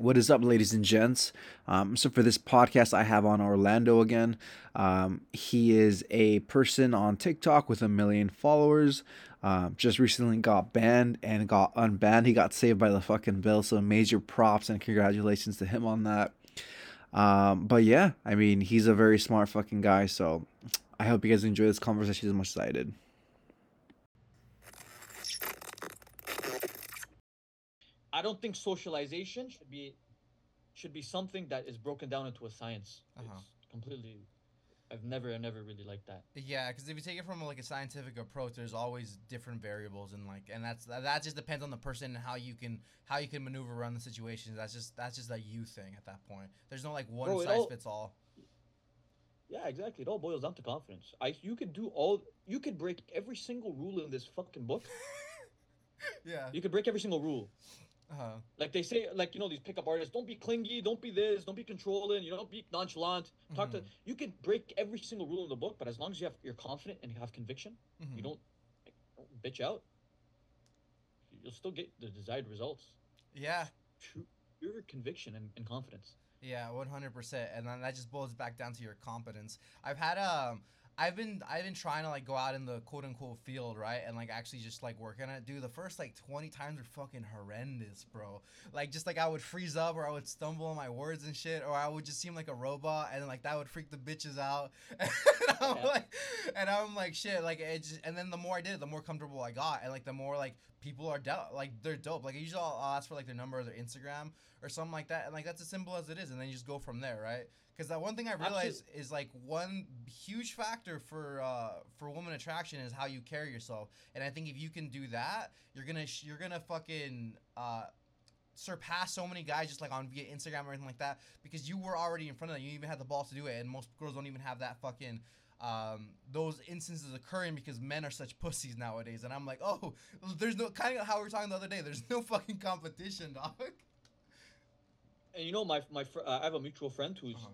What is up, ladies and gents? Um, so, for this podcast, I have on Orlando again. Um, he is a person on TikTok with a million followers. Um, just recently got banned and got unbanned. He got saved by the fucking bill. So, major props and congratulations to him on that. Um, but yeah, I mean, he's a very smart fucking guy. So, I hope you guys enjoy this conversation as much as I did. I don't think socialization should be should be something that is broken down into a science. Uh-huh. It's completely. I've never, I never really liked that. Yeah, because if you take it from like a scientific approach, there's always different variables, and like, and that's that just depends on the person and how you can how you can maneuver around the situation. That's just that's just a you thing at that point. There's no like one Bro, size all- fits all. Yeah, exactly. It all boils down to confidence. I, you could do all, you could break every single rule in this fucking book. Yeah. You could break every single rule. Uh-huh. Like they say, like you know, these pickup artists, don't be clingy, don't be this, don't be controlling, you know, don't be nonchalant. Talk to. Mhm. You can break every single rule in the book, but as long as you have, you're confident and you have conviction, you Mhm. don't, like, don't bitch out. You'll still get the desired results. Yeah. True, pure conviction and, and confidence. Yeah, one hundred percent, and then that just boils back down to your competence. I've had um, I've been I've been trying to like go out in the quote unquote field, right, and like actually just like work on it. Dude, the first like twenty times were fucking horrendous, bro. Like just like I would freeze up, or I would stumble on my words and shit, or I would just seem like a robot, and like that would freak the bitches out. and I'm Yeah. like, and I'm like shit, like it just, and then the more I did it, the more comfortable I got, and like the more like people are dope, like they're dope. Like usually I'll, I'll ask for like their number or their Instagram or something like that, and like that's as simple as it is, and then you just go from there, right? Because that one thing I realized is like one huge factor for uh, for woman attraction is how you carry yourself, and I think if you can do that, you're gonna sh- you're gonna fucking uh, surpass so many guys just like on via Instagram or anything like that because you were already in front of them. You even had the balls to do it, and most girls don't even have that fucking um, those instances occurring because men are such pussies nowadays. And I'm like, oh, there's no kind of how we were talking the other day. There's no fucking competition, dog. And you know, my my fr- uh, I have a mutual friend who's. Uh-huh.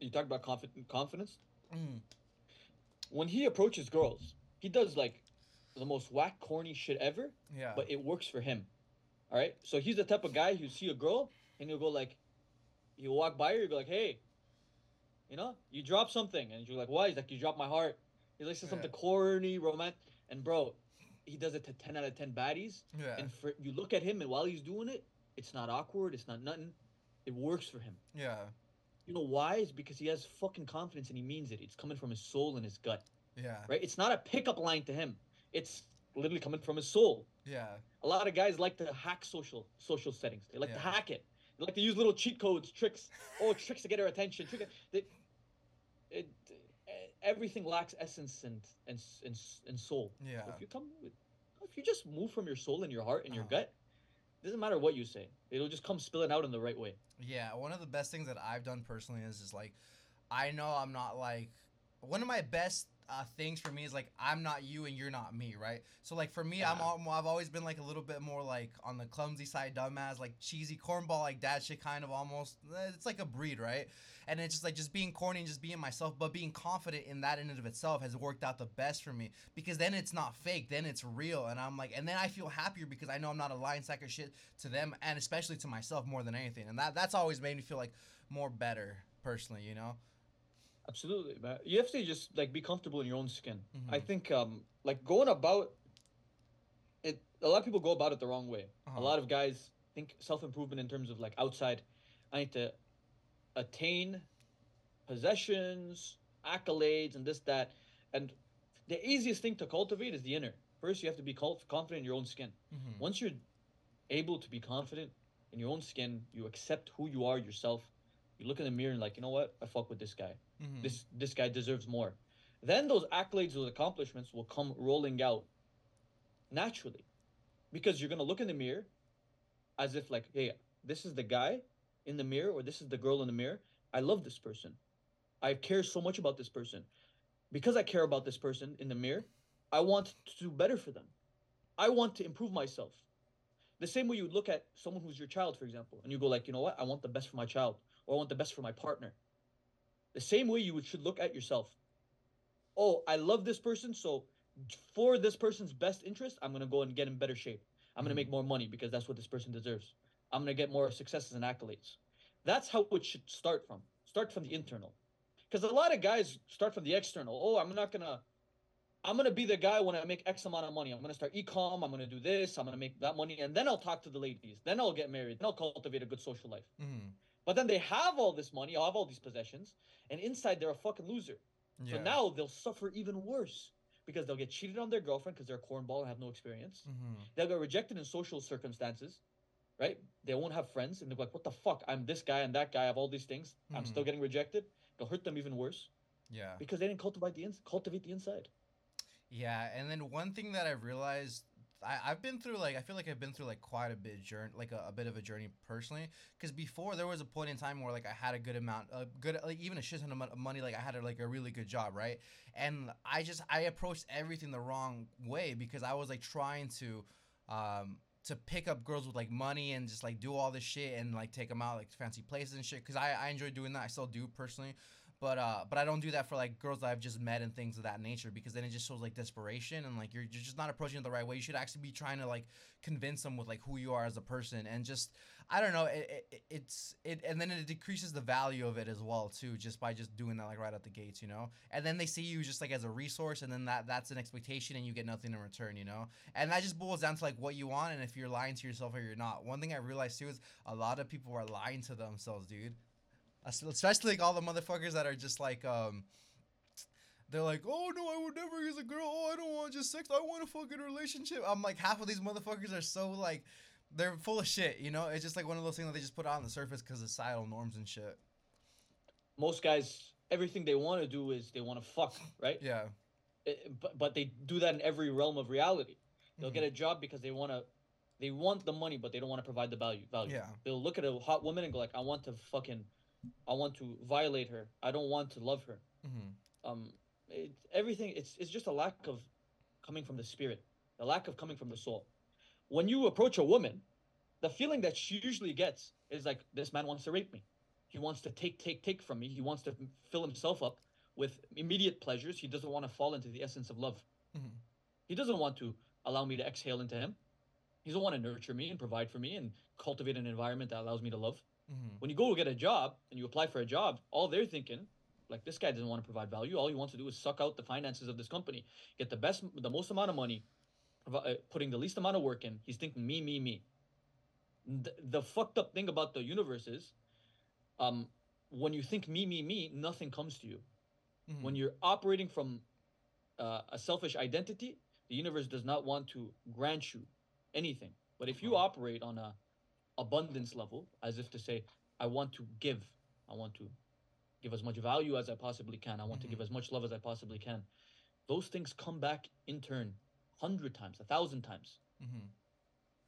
You talk about confi- confidence. Mm. When he approaches girls, he does like the most whack, corny shit ever, Yeah. but it works for him. All right, so he's the type of guy who see a girl and he'll go like, he'll walk by her, you go like, hey, you know, you drop something, and you're like, why? He's like, you dropped my heart. He likes to Yeah. something corny, romantic, and bro, he does it to ten out of ten baddies. yeah. And for you look at him, and while he's doing it, it's not awkward, it's not nothing. It works for him. yeah. You know why? Is because he has fucking confidence and he means it. It's coming from his soul and his gut, Yeah. right? It's not a pickup line to him. It's literally coming from his soul. Yeah. A lot of guys like to hack social social settings. They like to hack it. They like to use little cheat codes, tricks, oh, tricks to get her attention. Trick, they, it, everything lacks essence and and and, and soul. Yeah. If you come with, if you just move from your soul and your heart and your Uh-huh. gut, doesn't matter what you say. It'll just come spilling out in the right way. Yeah, one of the best things that I've done personally is just like, I know I'm not like, one of my best uh, things for me is like I'm not you and you're not me, right? So like for me, I'm all, I've always been like a little bit more like on the clumsy side, dumbass, like cheesy cornball, like that shit, kind of almost. eh, It's like a breed, right? And it's just like just being corny and just being myself, but being confident in that in and of itself has worked out the best for me because then it's not fake, then it's real, and I'm like, and then I feel happier because I know I'm not a lying sack of shit to them and especially to myself more than anything, and that that's always made me feel like more better personally, you know. Absolutely, man. You have to just like be comfortable in your own skin. I Mhm. think um like going about it a lot of people go about it the wrong way. Uh-huh. A lot of guys think self-improvement in terms of like outside I need to attain possessions, accolades and this that and the easiest thing to cultivate is the inner. First you have to be confident in your own skin. Mhm. Once you're able to be confident in your own skin, you accept who you are yourself. You look in the mirror and like, you know what? I fuck with this guy Mhm. this this guy deserves more. Then those accolades those accomplishments will come rolling out naturally. Because you're going to look in the mirror as if like hey this is the guy in the mirror or this is the girl in the mirror. I love this person. I care so much about this person. Because i care about this person in the mirror i want to do better for them. I want to improve myself. The same way you would look at someone who's your child for example and you go like you know what? I want the best for my child or i want the best for my partner the same way you should look at yourself. Oh, I love this person, so for this person's best interest, I'm gonna go and get in better shape. I'm gonna make more money because that's what this person deserves. I'm gonna get more successes and accolades. That's how it should start from. Start from the internal, because a lot of guys start from the external. Oh, I'm not gonna. I'm gonna be the guy when I make X amount of money. I'm gonna start ecom. I'm gonna do this. I'm gonna make that money, and then I'll talk to the ladies. Then I'll get married. Then I'll cultivate a good social life. Mm-hmm. But then they have all this money, have all these possessions, and inside they're a fucking loser. Yeah. So now they'll suffer even worse because they'll get cheated on their girlfriend because they're a cornball and have no experience. Mm-hmm. They'll get rejected in social circumstances, right? They won't have friends and they're like, what the fuck? I'm this guy and that guy. I have all these things. I'm still getting rejected. It'll hurt them even worse Yeah. because they didn't cultivate the ins- cultivate the inside. Yeah, and then one thing that I realized I, I've been through like I feel like I've been through like quite a bit journey like a, a bit of a journey personally because before there was a point in time where like I had a good amount a good like even a shit ton of money like I had a, like a really good job right? And I just I approached everything the wrong way because I was like trying to um to pick up girls with like money and just like do all this shit and like take them out like fancy places and shit because I, I enjoy doing that. I still do personally but uh but I don't do that for like girls that I've just met and things of that nature because then it just shows like desperation and like you're, you're just not approaching it the right way. You should actually be trying to like convince them with like who you are as a person and just I don't know it, it it's it and then it decreases the value of it as well too just by just doing that like right at the gates you know? And then they see you just like as a resource and then that that's an expectation and you get nothing in return you know? And that just boils down to like what you want and if you're lying to yourself or you're not. One thing I realized too is a lot of people are lying to themselves dude especially like all the motherfuckers that are just like um they're like oh no i would never use a girl oh i don't want just sex i want a fucking relationship i'm like half of these motherfuckers are so like they're full of shit you know it's just like one of those things that they just put on the surface because of societal norms and shit Most guys, everything they want to do is they want to fuck, right? yeah It- but, but they do that in every realm of reality. They'll Mhm. get a job because they want to, they want the money, but they don't want to provide the value. Value. Yeah. They'll look at a hot woman and go like, I want to fucking, I want to violate her. I don't want to love her. mm-hmm. Um, it, everything. It's it's just a lack of coming from the spirit, the lack of coming from the soul. When you approach a woman, the feeling that she usually gets is like, this man wants to rape me. He wants to take, take, take from me. He wants to fill himself up with immediate pleasures. He doesn't want to fall into the essence of love. Mhm. He doesn't want to allow me to exhale into him. He doesn't want to nurture me and provide for me and cultivate an environment that allows me to love. Mm-hmm. When you go get a job and you apply for a job, all they're thinking, like this guy doesn't want to provide value. All he wants to do is suck out the finances of this company, get the best, the most amount of money, uh, putting the least amount of work in. He's thinking me, me, me. The, the fucked up thing about the universe is, um, when you think me, me, me, nothing comes to you. Mm-hmm. When you're operating from uh, a selfish identity, the universe does not want to grant you anything. But if you operate on a abundance level, as if to say, I want to give, I want to give as much value as I possibly can, I want to Mhm. give as much love as I possibly can, those things come back in turn, hundred times, a thousand times. Mm-hmm.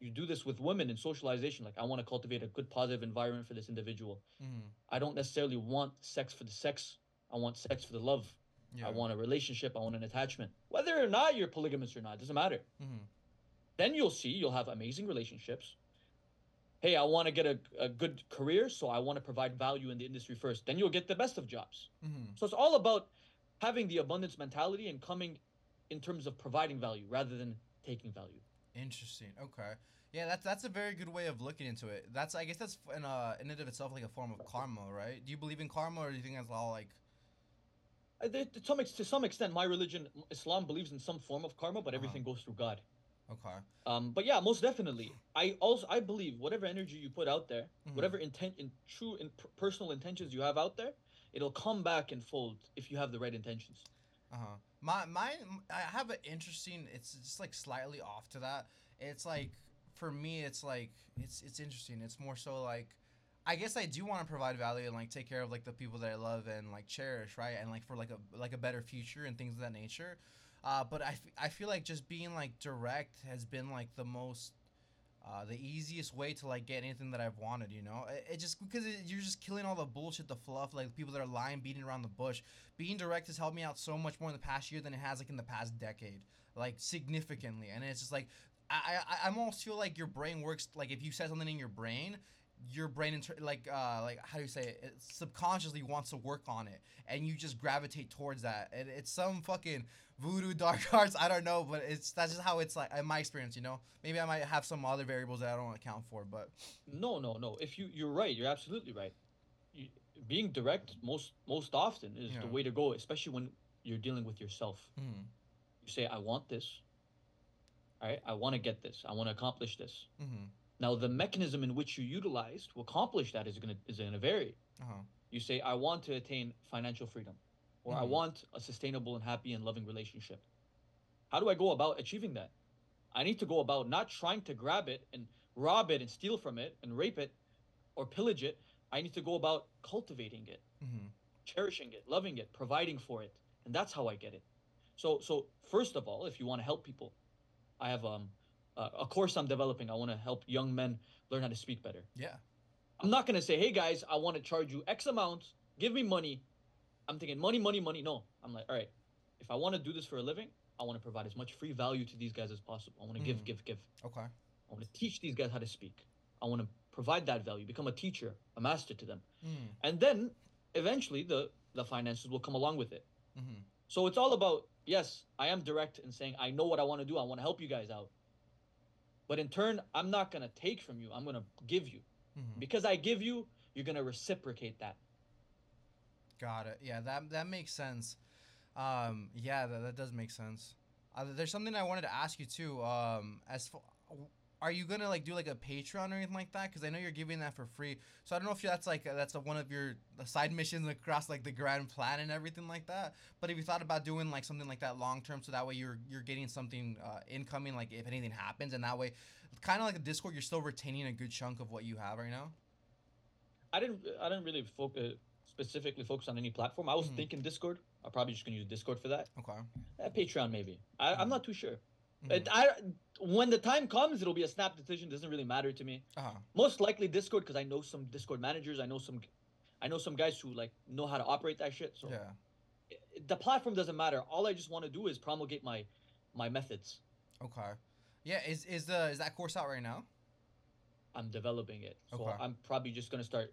You do this with women in socialization. Like, I want to cultivate a good, positive environment for this individual. Mm-hmm. I don't necessarily want sex for the sex. I want sex for the love. yeah I want a relationship. I want an attachment. Whether or not you're polygamous or not, doesn't matter. mm-hmm. Then you'll see you'll have amazing relationships. Hey, I want to get a, a good career, so I want to provide value in the industry first. Then you'll get the best of jobs. Mm-hmm. So it's all about having the abundance mentality and coming in terms of providing value rather than taking value. Interesting. Okay. Yeah, that's that's a very good way of looking into it. That's I guess that's in uh in and of itself like a form of karma, right? Do you believe in karma, or do you think that's all like? Uh, To some, to some extent, my religion, Islam, believes in some form of karma, but Uh-huh. everything goes through God. Okay. Um, but yeah, most definitely. I also I believe whatever energy you put out there, Mhm. whatever intent in true in per- personal intentions you have out there, it'll come back and fold if you have the right intentions. Uh huh. My my I have an interesting. It's just like slightly off to that. It's like for me, it's like it's it's interesting. It's more so like. I guess I do want to provide value and like take care of like the people that I love and like cherish, right? And like for like a like a better future and things of that nature. Uh, but I, f- I feel like just being like direct has been like the most uh, the easiest way to like get anything that I've wanted, you know. It, it just because it, you're just killing all the bullshit, the fluff, like people that are lying, beating around the bush. Being direct has helped me out so much more in the past year than it has like in the past decade, like significantly. And it's just like I I, I almost feel like your brain works like if you said something in your brain. your brain inter- like uh like how do you say it? it subconsciously wants to work on it and you just gravitate towards that and it's some fucking voodoo dark arts i don't know but it's that's just how it's like in my experience you know maybe i might have some other variables that i don't account for but No, no, no. If you you're right, you're absolutely right. You, being direct most most often is Yeah. the way to go, especially when you're dealing with yourself. mm, You say, "I want this." All right, I want to get this. I want to accomplish this. mm-hmm, Now, the mechanism in which you utilize to accomplish that is gonna is gonna vary. uh-huh You say, "I want to attain financial freedom," or "I Mhm. want a sustainable and happy and loving relationship." How do I go about achieving that? I need to go about not trying to grab it and rob it and steal from it and rape it or pillage it. I need to go about cultivating it, mm-hmm, cherishing it, loving it, providing for it, and that's how I get it. So, so first of all, if you want to help people, I have um, a, a course I'm developing. I want to help young men learn how to speak better. yeah I'm not gonna say, hey guys, I want to charge you X amount. Give me money. I'm thinking money, money, money. No, I'm like, all right. If I want to do this for a living, I want to provide as much free value to these guys as possible. I want to Mhm. give, give, give. okay I want to teach these guys how to speak. I want to provide that value, become a teacher, a master to them, mm, and then eventually the the finances will come along with it. mm-hmm, So it's all about yes, I am direct in saying I know what I want to do. I want to help you guys out. But in turn, I'm not gonna take from you. I'm gonna give you. mm-hmm. Because I give you, you're gonna reciprocate that. Got it. Yeah, that that makes sense. Um, yeah, that, that does make sense. Uh, there's something I wanted to ask you too. Um, as for, are you gonna like do like a Patreon or anything like that? Because I know you're giving that for free. So I don't know if that's like that's a, one of your side missions across like the grand plan and everything like that. But if you thought about doing like something like that long term, so that way you're you're getting something uh, incoming, like if anything happens, and that way, kind of like a Discord, you're still retaining a good chunk of what you have right now. I didn't I didn't really focus specifically focus on any platform. I was Mhm. thinking Discord. I'm probably just gonna use Discord for that. Okay. Eh, Patreon maybe. I, Mhm. I'm not too sure. Mhm. It, I when the time comes, it'll be a snap decision. Doesn't really matter to me. Uh-huh. Most likely Discord because I know some Discord managers. I know some, I know some guys who like know how to operate that shit. So Yeah. it- the platform doesn't matter. All I just want to do is promulgate my my methods. Okay. Yeah. Is is the is that course out right now? I'm developing it. So Okay. I'm probably just gonna start,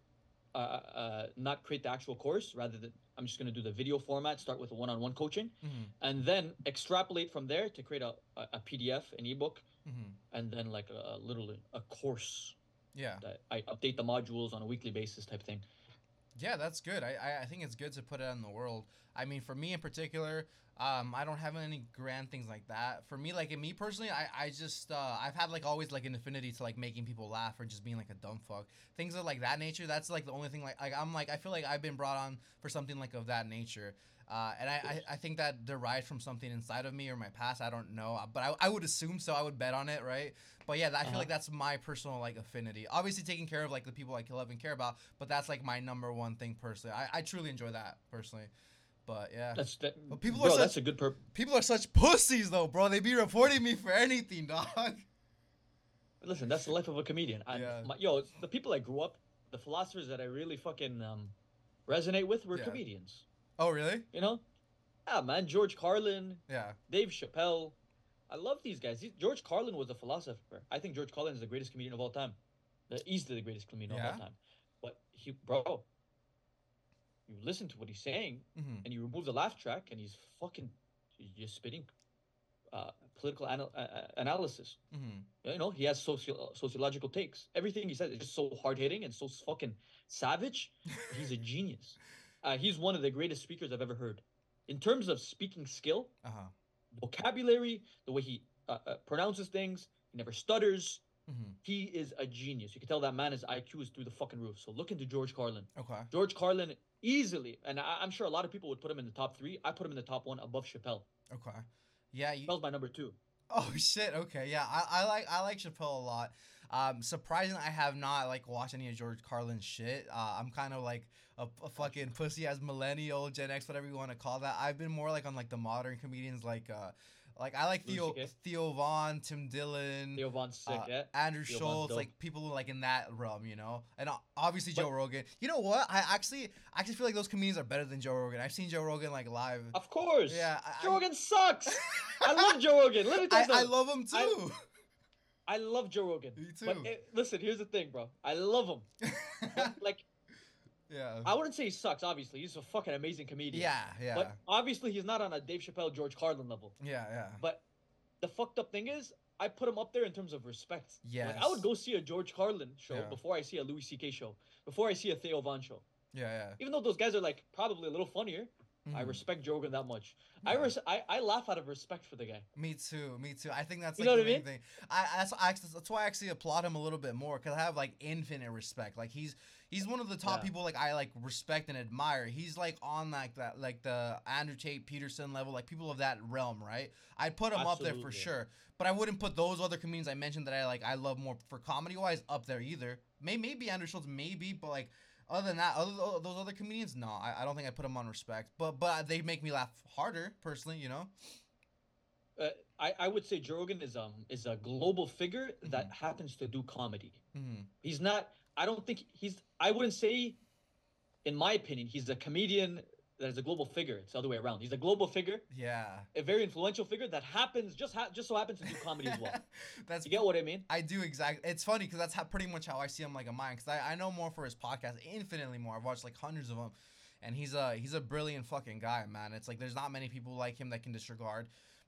uh, uh, not create the actual course. Rather than I'm just gonna do the video format. Start with a one-on-one coaching, Mm-hmm. and then extrapolate from there to create a, a, a PDF, an ebook, Mm-hmm. and then like a, literally a course Yeah. that I update the modules on a weekly basis type thing. Yeah, that's good. I, I, I think it's good to put it out in the world. I mean, for me in particular, um, I don't have any grand things like that. For me, like in me personally, I, I just uh, I've had like always like an affinity to like making people laugh or just being like a dumb fuck. Things of like that nature. That's like the only thing like, like I'm like I feel like I've been brought on for something like of that nature. Uh, and I, I, I think that derived from something inside of me or my past. I don't know, but I, I would assume so. I would bet on it, right? But yeah, I feel Uh-huh. like that's my personal like affinity. Obviously, taking care of like the people I love and care about, but that's like my number one thing personally. I, I truly enjoy that personally. But yeah, That's that. But people bro, are that's such- a good perp. people are such pussies though, bro. They be reporting me for anything, dog. Listen, that's the life of a comedian. I, Yeah. my, yo, the people I grew up, the philosophers that I really fucking um, resonate with were Yeah. comedians. Oh really? You know, yeah, man. George Carlin, Yeah. Dave Chappelle. I love these guys. These- George Carlin was a philosopher. I think George Carlin is the greatest comedian of all time. Easily the greatest comedian of all time. But he, bro, you listen to what he's saying, Mm-hmm. and you remove the laugh track, and he's fucking just spitting uh, political anal- uh, uh, analysis. Mm-hmm. You know, he has socio- sociological takes. Everything he says is just so hard hitting and so fucking savage. He's a genius. Uh, he's one of the greatest speakers I've ever heard. In terms of speaking skill, Uh huh. vocabulary, the way he uh, uh, pronounces things, he never stutters. Mm-hmm. He is a genius. You can tell that man his IQ is through the fucking roof. So look into George Carlin. Okay. George Carlin easily, and I- I'm sure a lot of people would put him in the top three. I put him in the top one above Chappelle. Okay. Yeah. You, Chappelle's my number two. Oh shit. Okay. Yeah. I, I like I like Chappelle a lot. Um, surprisingly, I have not like watched any of George Carlin's shit. Uh, I'm kind of like a, a fucking pussy as millennial, Gen X, whatever you want to call that. I've been more like on like the modern comedians, like uh, like I like Theo? Theo Von, Tim Dillon. Theo Von Sick, uh, yeah. Andrew Theo Schulz, like people like in that realm, you know, and uh, obviously But- Joe Rogan. You know what? I actually, I actually feel like those comedians are better than Joe Rogan. I've seen Joe Rogan like live. Of course. Yeah, I- Joe Rogan sucks. I love Joe Rogan. Let me tell I, you I love him too. I love Joe Rogan. Me But too. eh, listen, here's the thing, bro. I love him. Like, yeah. I wouldn't say he sucks. Obviously, he's a fucking amazing comedian. yeah, yeah. But obviously, he's not on a Dave Chappelle, George Carlin level. yeah, yeah. But the fucked up thing is, I put him up there in terms of respect. Like, I would go see a George Carlin show Yeah. before I see a Louis C.K. show, before I see a Theo Von show. yeah, yeah. Even though those guys are like probably a little funnier, I Mhm. respect Joe Rogan that much. I, res- I I laugh out of respect for the guy. Me too. Me too. I think that's You like know the what I main mean? thing. I that's I, that's why I actually applaud him a little bit more because I have like infinite respect. Like he's he's one of the top Yeah. people like I like respect and admire. He's like on like that like the Andrew Tate Peterson level, like people of that realm, right? I'd put him up there for sure. But I wouldn't put those other comedians I mentioned that I like I love more for comedy wise up there either. May maybe Andrew Schulz, maybe, but like other than that, other tho- those other comedians, no, I, I don't think I put them on respect. But but they make me laugh harder personally, you know. Uh, I I would say Joe Rogan is um is a global figure that Mhm. happens to do comedy. hmm He's not. I don't think he's. I wouldn't say, in my opinion, he's a comedian that is a global figure. It's the other way around. He's a global figure, Yeah. a very influential figure that happens just ha- just so happens to do comedy as well. That's You get what I mean? I do exactly. It's funny because that's how, pretty much how I see him like a mind. Because I, I know more for his podcast, infinitely more. I've watched like hundreds of them, and he's a he's a brilliant fucking guy, man. It's like there's not many people like him that can disregard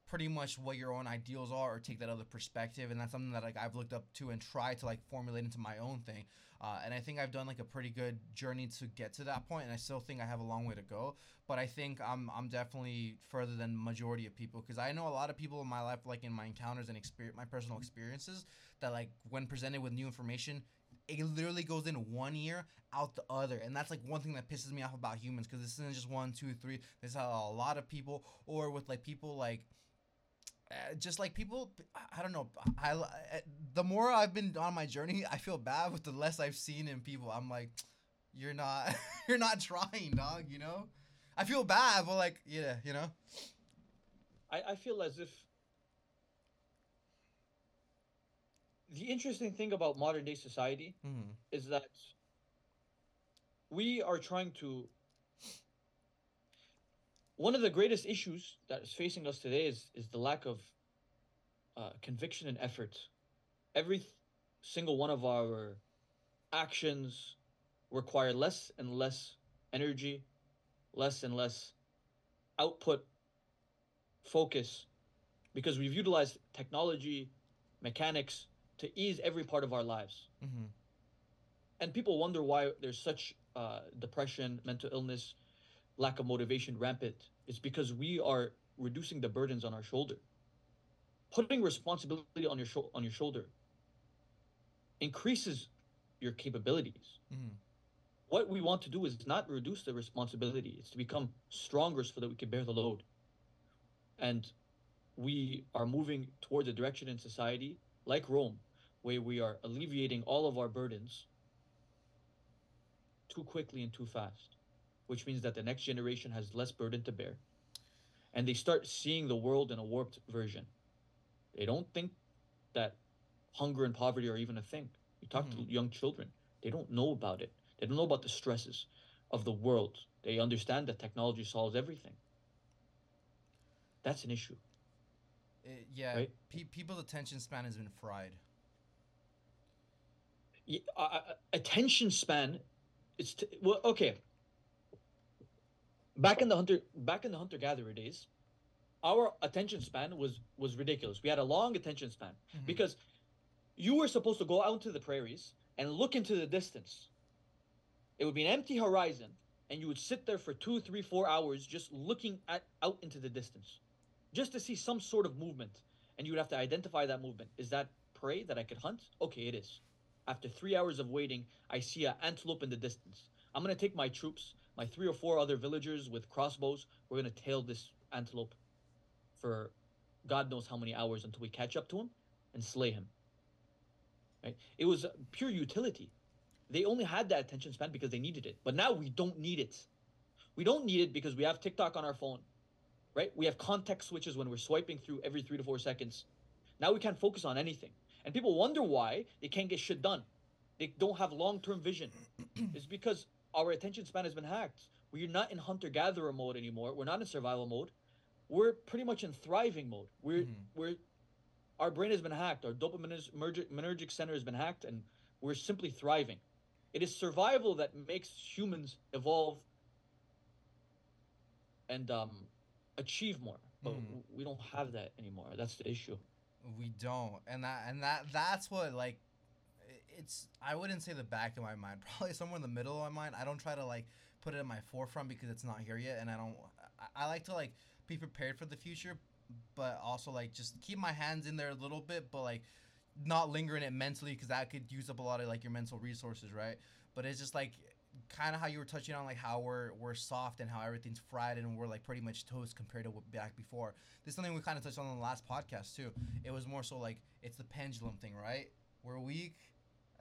pretty much what your own ideals are or take that other perspective, and that's something that like I've looked up to and tried to like formulate into my own thing. Uh, and I think I've done like a pretty good journey to get to that point, and I still think I have a long way to go. But I think I'm I'm definitely further than majority of people because I know a lot of people in my life, like in my encounters and experience, my personal experiences, that like when presented with new information, it literally goes in one ear out the other, and that's like one thing that pisses me off about humans because this isn't just one, two, three. There's a lot of people, or with like people like uh, just like people I- don't know I, I the more i've been on my journey i feel bad with the less i've seen in people i'm like you're not you're not trying dog you know i feel bad but like yeah you know I, I feel as if the interesting thing about modern day society mm-hmm. is that we are trying to one of the greatest issues that is facing us today is is the lack of uh, conviction and effort every single one of our actions require less and less energy less and less output focus because we've utilized technology mechanics to ease every part of our lives Mm-hmm. and people wonder why there's such uh, depression, mental illness, lack of motivation rampant. It's because we are reducing the burdens on our shoulder. Putting responsibility on your sho- on your shoulder increases your capabilities. Mm-hmm. What we want to do is not reduce the responsibility; it's to become stronger so that we can bear the load. And we are moving towards a direction in society like Rome, where we are alleviating all of our burdens too quickly and too fast, which means that the next generation has less burden to bear. And they start seeing the world in a warped version. They don't think that hunger and poverty are even a thing. You talk Mhm. to young children, they don't know about it. They don't know about the stresses of the world. They understand that technology solves everything. That's an issue. It, yeah Right. pe- people's attention span has been fried y- uh, uh, attention span, it's t- well okay back in the hunter back in the hunter gatherer days our attention span was was ridiculous. We had a long attention span Mhm. because you were supposed to go out into the prairies and look into the distance. It would be an empty horizon and you would sit there for two three four hours just looking at out into the distance just to see some sort of movement and you would have to identify that movement. Is that prey that i could hunt? Okay it is. After three hours of waiting, I see an antelope in the distance. I'm gonna take my troops, my three or four other villagers with crossbows. We're gonna tail this antelope for God knows how many hours until we catch up to him and slay him. Right? It was pure utility. They only had that attention span because they needed it. But now we don't need it. We don't need it because we have TikTok on our phone. Right? We have context switches when we're swiping through every three to four seconds. Now we can't focus on anything. And people wonder why they can't get shit done. They don't have long term vision. it's because our attention span has been hacked. We're not in hunter gatherer mode anymore. We're not in survival mode. We're pretty much in thriving mode. We're Mhm. we're our brain has been hacked. Our dopaminergic center has been hacked, and we're simply thriving. It is survival that makes humans evolve and um, achieve more. But Mhm. we don't have that anymore. That's the issue. We don't, and that and that that's what like, it's I wouldn't say the back of my mind, probably somewhere in the middle of my mind. I don't try to like put it in my forefront because it's not here yet, and I don't. I, I like to like be prepared for the future, but also like just keep my hands in there a little bit, but like not lingering it mentally because that could use up a lot of like your mental resources, right? But it's just like kind of how you were touching on like how we're we're soft and how everything's fried and we're like pretty much toast compared to what back before. This is something we kind of touched on in the last podcast too. It was more so like it's the pendulum thing, right? We're weak,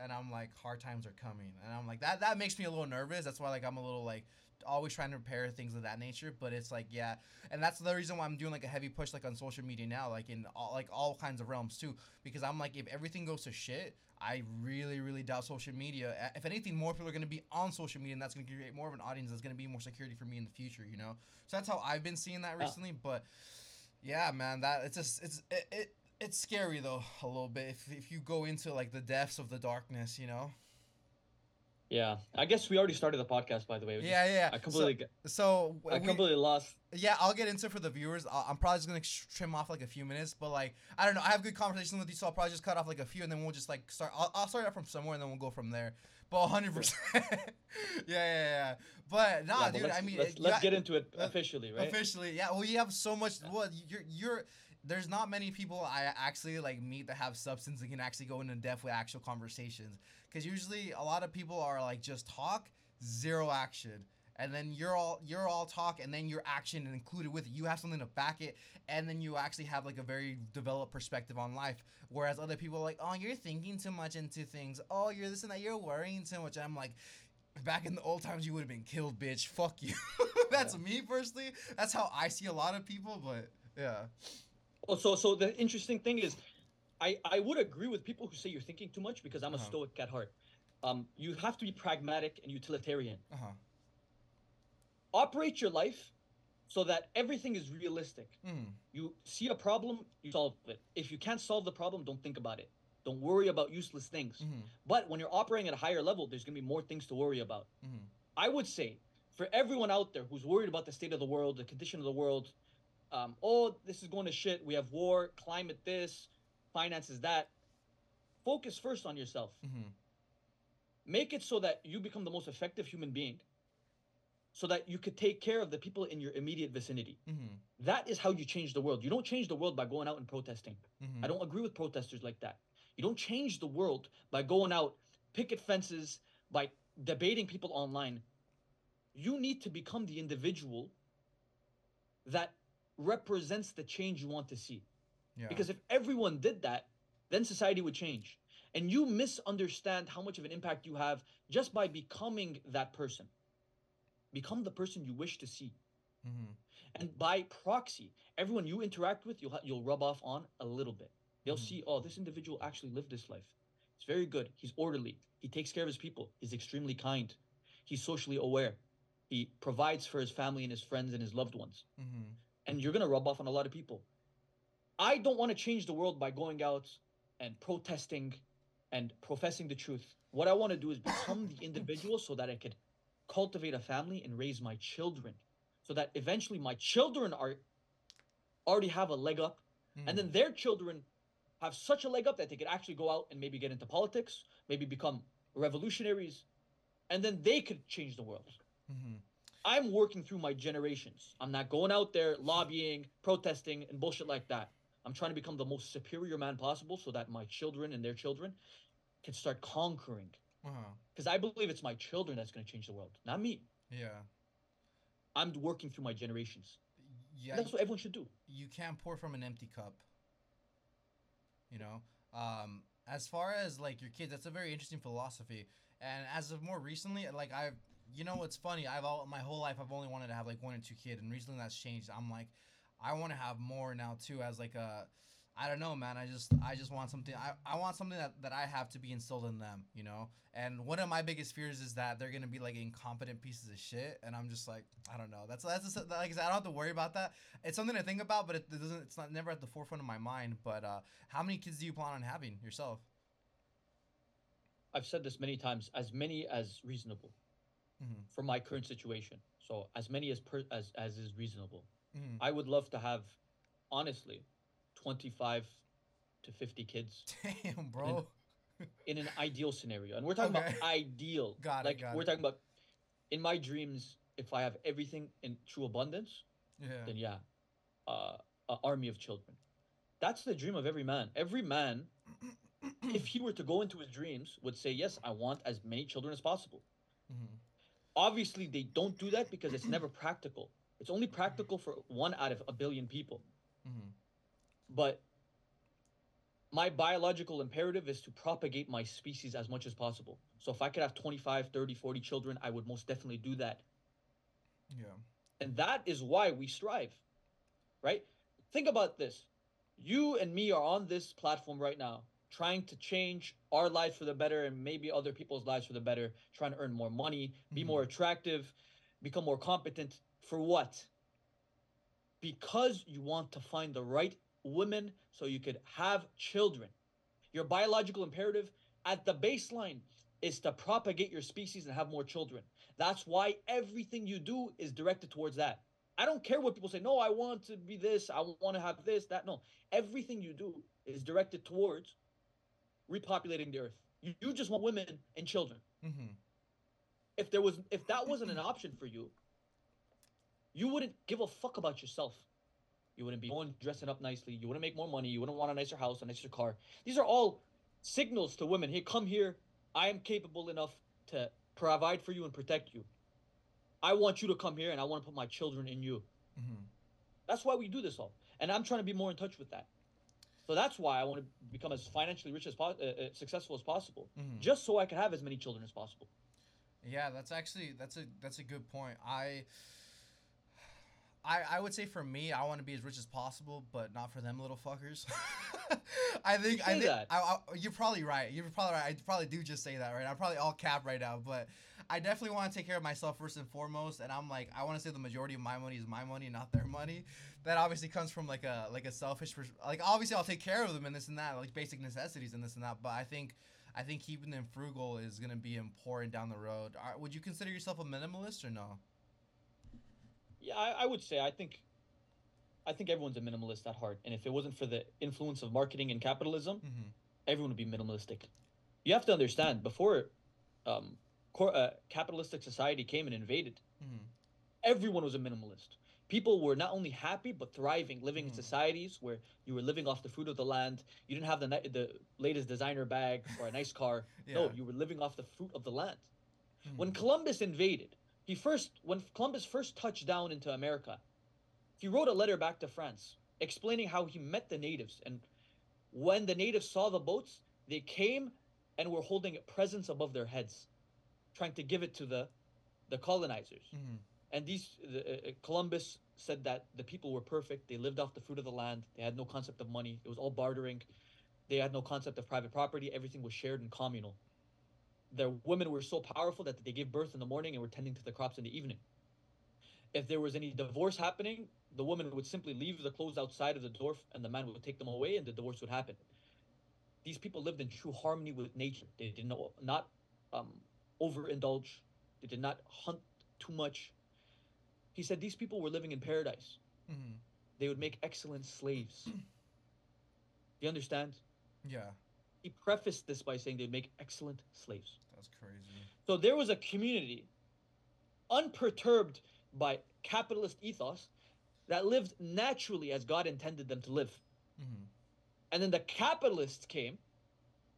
and I'm like hard times are coming, and I'm like that that makes me a little nervous. That's why like I'm a little like always trying to prepare things of that nature. But it's like yeah, and that's the reason why I'm doing like a heavy push like on social media now, like in all like all kinds of realms too, because I'm like if everything goes to shit. I really, really doubt social media. If anything, more people are going to be on social media, and that's going to create more of an audience. That's going to be more security for me in the future. You know, so that's how I've been seeing that Yeah. recently. But yeah, man, that it's just it's it, it it's scary though a little bit if if you go into like the depths of the darkness. You know. Yeah, I guess we already started the podcast. By the way, Yeah, yeah. I completely, So, so I we- completely lost. Yeah, I'll get into it for the viewers. I'm probably just gonna trim off like a few minutes, but like I don't know. I have good conversations with you, so I'll probably just cut off like a few, and then we'll just like start. I'll, I'll start out from somewhere, and then we'll go from there. But 100. percent Yeah, yeah, yeah. But nah, Yeah, but dude. I mean, let's, it- let's you- get into it officially, right? Officially, yeah. Well, you have so much. Yeah. Well, you're you're. There's not many people I actually like meet that have substance and can actually go into depth with actual conversations. Because usually a lot of people are like just talk, zero action, and then you're all you're all talk, and then your action included with it. You have something to back it, and then you actually have like a very developed perspective on life. Whereas other people are like, oh, you're thinking too much into things. Oh, you're this and that. You're worrying too much. And I'm like. Back in the old times, you would have been killed, bitch. Fuck you. That's Yeah. me personally. That's how I see a lot of people, but yeah. Oh, so so the interesting thing is, I I would agree with people who say you're thinking too much because I'm a Uh-huh. stoic at heart. Um, you have to be pragmatic and utilitarian. Uh huh. Operate your life so that everything is realistic. Mm. You see a problem, you solve it. If you can't solve the problem, don't think about it. Don't worry about useless things. Mm-hmm. But when you're operating at a higher level, there's gonna be more things to worry about. Mm-hmm. I would say for everyone out there who's worried about the state of the world, the condition of the world, um, oh, this is going to shit. We have war, climate, this, finances, that. Focus first on yourself. Mm-hmm. Make it so that you become the most effective human being, so that you could take care of the people in your immediate vicinity. Mm-hmm. That is how you change the world. You don't change the world by going out and protesting. Mm-hmm. I don't agree with protesters like that. You don't change the world by going out, picket fences, by debating people online. You need to become the individual that represents the change you want to see. Yeah. Because if everyone did that, then society would change. And you misunderstand how much of an impact you have just by becoming that person. Become the person you wish to see. mm-hmm. And by proxy, everyone you interact with, you'll you'll rub off on a little bit. They'll Mhm. see, oh, this individual actually lived this life. It's very good. He's orderly. He takes care of his people. He's extremely kind. He's socially aware. He provides for his family and his friends and his loved ones. Mm-hmm. And you're gonna rub off on a lot of people. I don't want to change the world by going out and protesting and professing the truth. What I want to do is become the individual so that I could cultivate a family and raise my children. So that eventually my children are already have a leg up Mm-hmm. and then their children have such a leg up that they could actually go out and maybe get into politics, maybe become revolutionaries, and then they could change the world. Mm-hmm. I'm working through my generations. I'm not going out there lobbying, protesting, and bullshit like that. I'm trying to become the most superior man possible so that my children and their children can start conquering. Uh-huh. Because I believe it's my children that's going to change the world, not me. Yeah. I'm working through my generations. Yeah. That's what everyone should do. you can't pour from an empty cup. You know, um, as far as like your kids, that's a very interesting philosophy. And as of more recently, like I've, you know, what's funny? I've all my whole life I've only wanted to have like one or two kids, and recently that's changed. I'm like, I want to have more now too, as like a, I don't know, man. I just I just want something. I, I want something that, that I have to be instilled in them, you know. And one of my biggest fears is that they're gonna be like incompetent pieces of shit, and I'm just like I don't know. That's that's like I don't have to worry about that. It's something to think about, but it, it doesn't. It's not never at the forefront of my mind. But uh, how many kids do you plan on having yourself? I've said this many times, as many as reasonable Mm-hmm. for my current situation. So as many as per, as as is reasonable. Mm-hmm. I would love to have, honestly, twenty five to fifty kids Damn, bro. in an ideal scenario, and we're talking Okay. about ideal. Got it, like we're it. talking about, in my dreams, if I have everything in true abundance, Yeah. then yeah, uh, an army of children. That's the dream of every man. Every man, if he were to go into his dreams, would say, "Yes, I want as many children as possible." Mm-hmm. Obviously, they don't do that because it's never practical. It's only practical for one out of a billion people. Mm-hmm. But my biological imperative is to propagate my species as much as possible. So if I could have 25, 30, 40 children, I would most definitely do that. Yeah. And that is why we strive, right? Think about this. You and me are on this platform right now, trying to change our lives for the better and maybe other people's lives for the better, trying to earn more money, be Mhm. more attractive, become more competent. For what? Because you want to find the right women so you could have children. Your biological imperative at the baseline is to propagate your species and have more children. That's why everything you do is directed towards that. I don't care what people say. No, I want to be this. I want to have this, that. No, everything you do is directed towards repopulating the earth. You, you just want women and children. Mm-hmm. If there was, if that wasn't an option for you, you wouldn't give a fuck about yourself. You wouldn't be going dressing up nicely. You wouldn't make more money. You wouldn't want a nicer house, a nicer car. These are all signals to women. Hey, come here. I am capable enough to provide for you and protect you. I want you to come here and I want to put my children in you. Mm-hmm. That's why we do this all. And I'm trying to be more in touch with that. So that's why I want to become as financially rich as po- uh, uh, successful as possible, Mm-hmm. just so I can have as many children as possible. Yeah, that's actually that's a that's a good point. I I I would say for me, I want to be as rich as possible, but not for them little fuckers. I think I think that. I, I, you're probably right. You're probably right. I probably do just say that right. I'm probably all cap right now, but I definitely want to take care of myself first and foremost. And I'm like, I want to say the majority of my money is my money, not their money. That obviously comes from like a like a selfish pers- like obviously I'll take care of them and this and that like basic necessities and this and that. But I think I think keeping them frugal is gonna be important down the road. Are, would you consider yourself a minimalist or no? Yeah, I, I would say I think I think everyone's a minimalist at heart. And if it wasn't for the influence of marketing and capitalism, Mm-hmm. everyone would be minimalistic. You have to understand before um, cor- uh, capitalistic society came and invaded, Mm-hmm. everyone was a minimalist. People were not only happy but thriving, living in Mm. societies where you were living off the fruit of the land. You didn't have the the latest designer bag or a nice car. No, you were living off the fruit of the land. Mhm. When Columbus invaded, he first when Columbus first touched down into America, he wrote a letter back to France explaining how he met the natives and when the natives saw the boats, they came and were holding presents above their heads, trying to give it to the the colonizers. Mm-hmm. And these the, uh, uh, Columbus said that the people were perfect. They lived off the fruit of the land. They had no concept of money. It was all bartering. They had no concept of private property. Everything was shared and communal. Their women were so powerful that they gave birth in the morning and were tending to the crops in the evening. If there was any divorce happening, the woman would simply leave the clothes outside of the door and the man would take them away and the divorce would happen. These people lived in true harmony with nature. They did not, not um, overindulge. They did not hunt too much. He said these people were living in paradise. Mm-hmm. They would make excellent slaves. Do you understand? Yeah, He prefaced this by saying they'd make excellent slaves. that's crazy. So there was a community unperturbed by capitalist ethos that lived naturally as God intended them to live. Mm-hmm. And then the capitalists came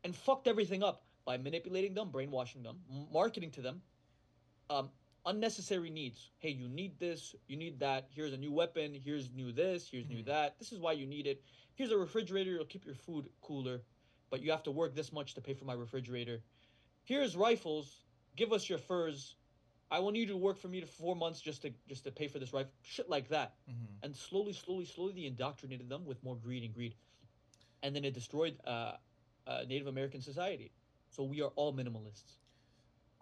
and fucked everything up by manipulating them, brainwashing them, marketing to them um, unnecessary needs. Hey, you need this, you need that. Here's a new weapon. Here's new this. Here's new Mhm. that. This is why you need it. Here's a refrigerator. It'll keep your food cooler, but you have to work this much to pay for my refrigerator. Here's rifles. Give us your furs. I will need you to work for me for four months just to just to pay for this rifle. Shit like that Mm-hmm. and slowly, slowly, slowly, they indoctrinated them with more greed and greed. and then it destroyed uh, uh, Native American society. So we are all minimalists.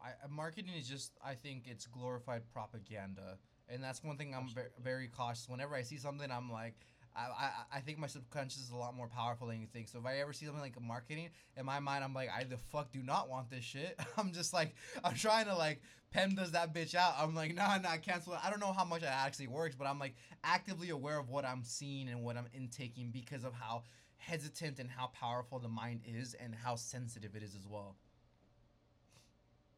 I, uh, marketing is just I think it's glorified propaganda, and that's one thing I'm ve- very cautious. Whenever I see something, I'm like, I, I I think my subconscious is a lot more powerful than you think. So if I ever see something like marketing in my mind, I'm like, I the fuck do not want this shit. I'm just like, I'm trying to like Pem does that bitch out. I'm like, nah, nah, cancel it. I don't know how much it actually works, but I'm like actively aware of what I'm seeing and what I'm intaking because of how hesitant and how powerful the mind is and how sensitive it is as well.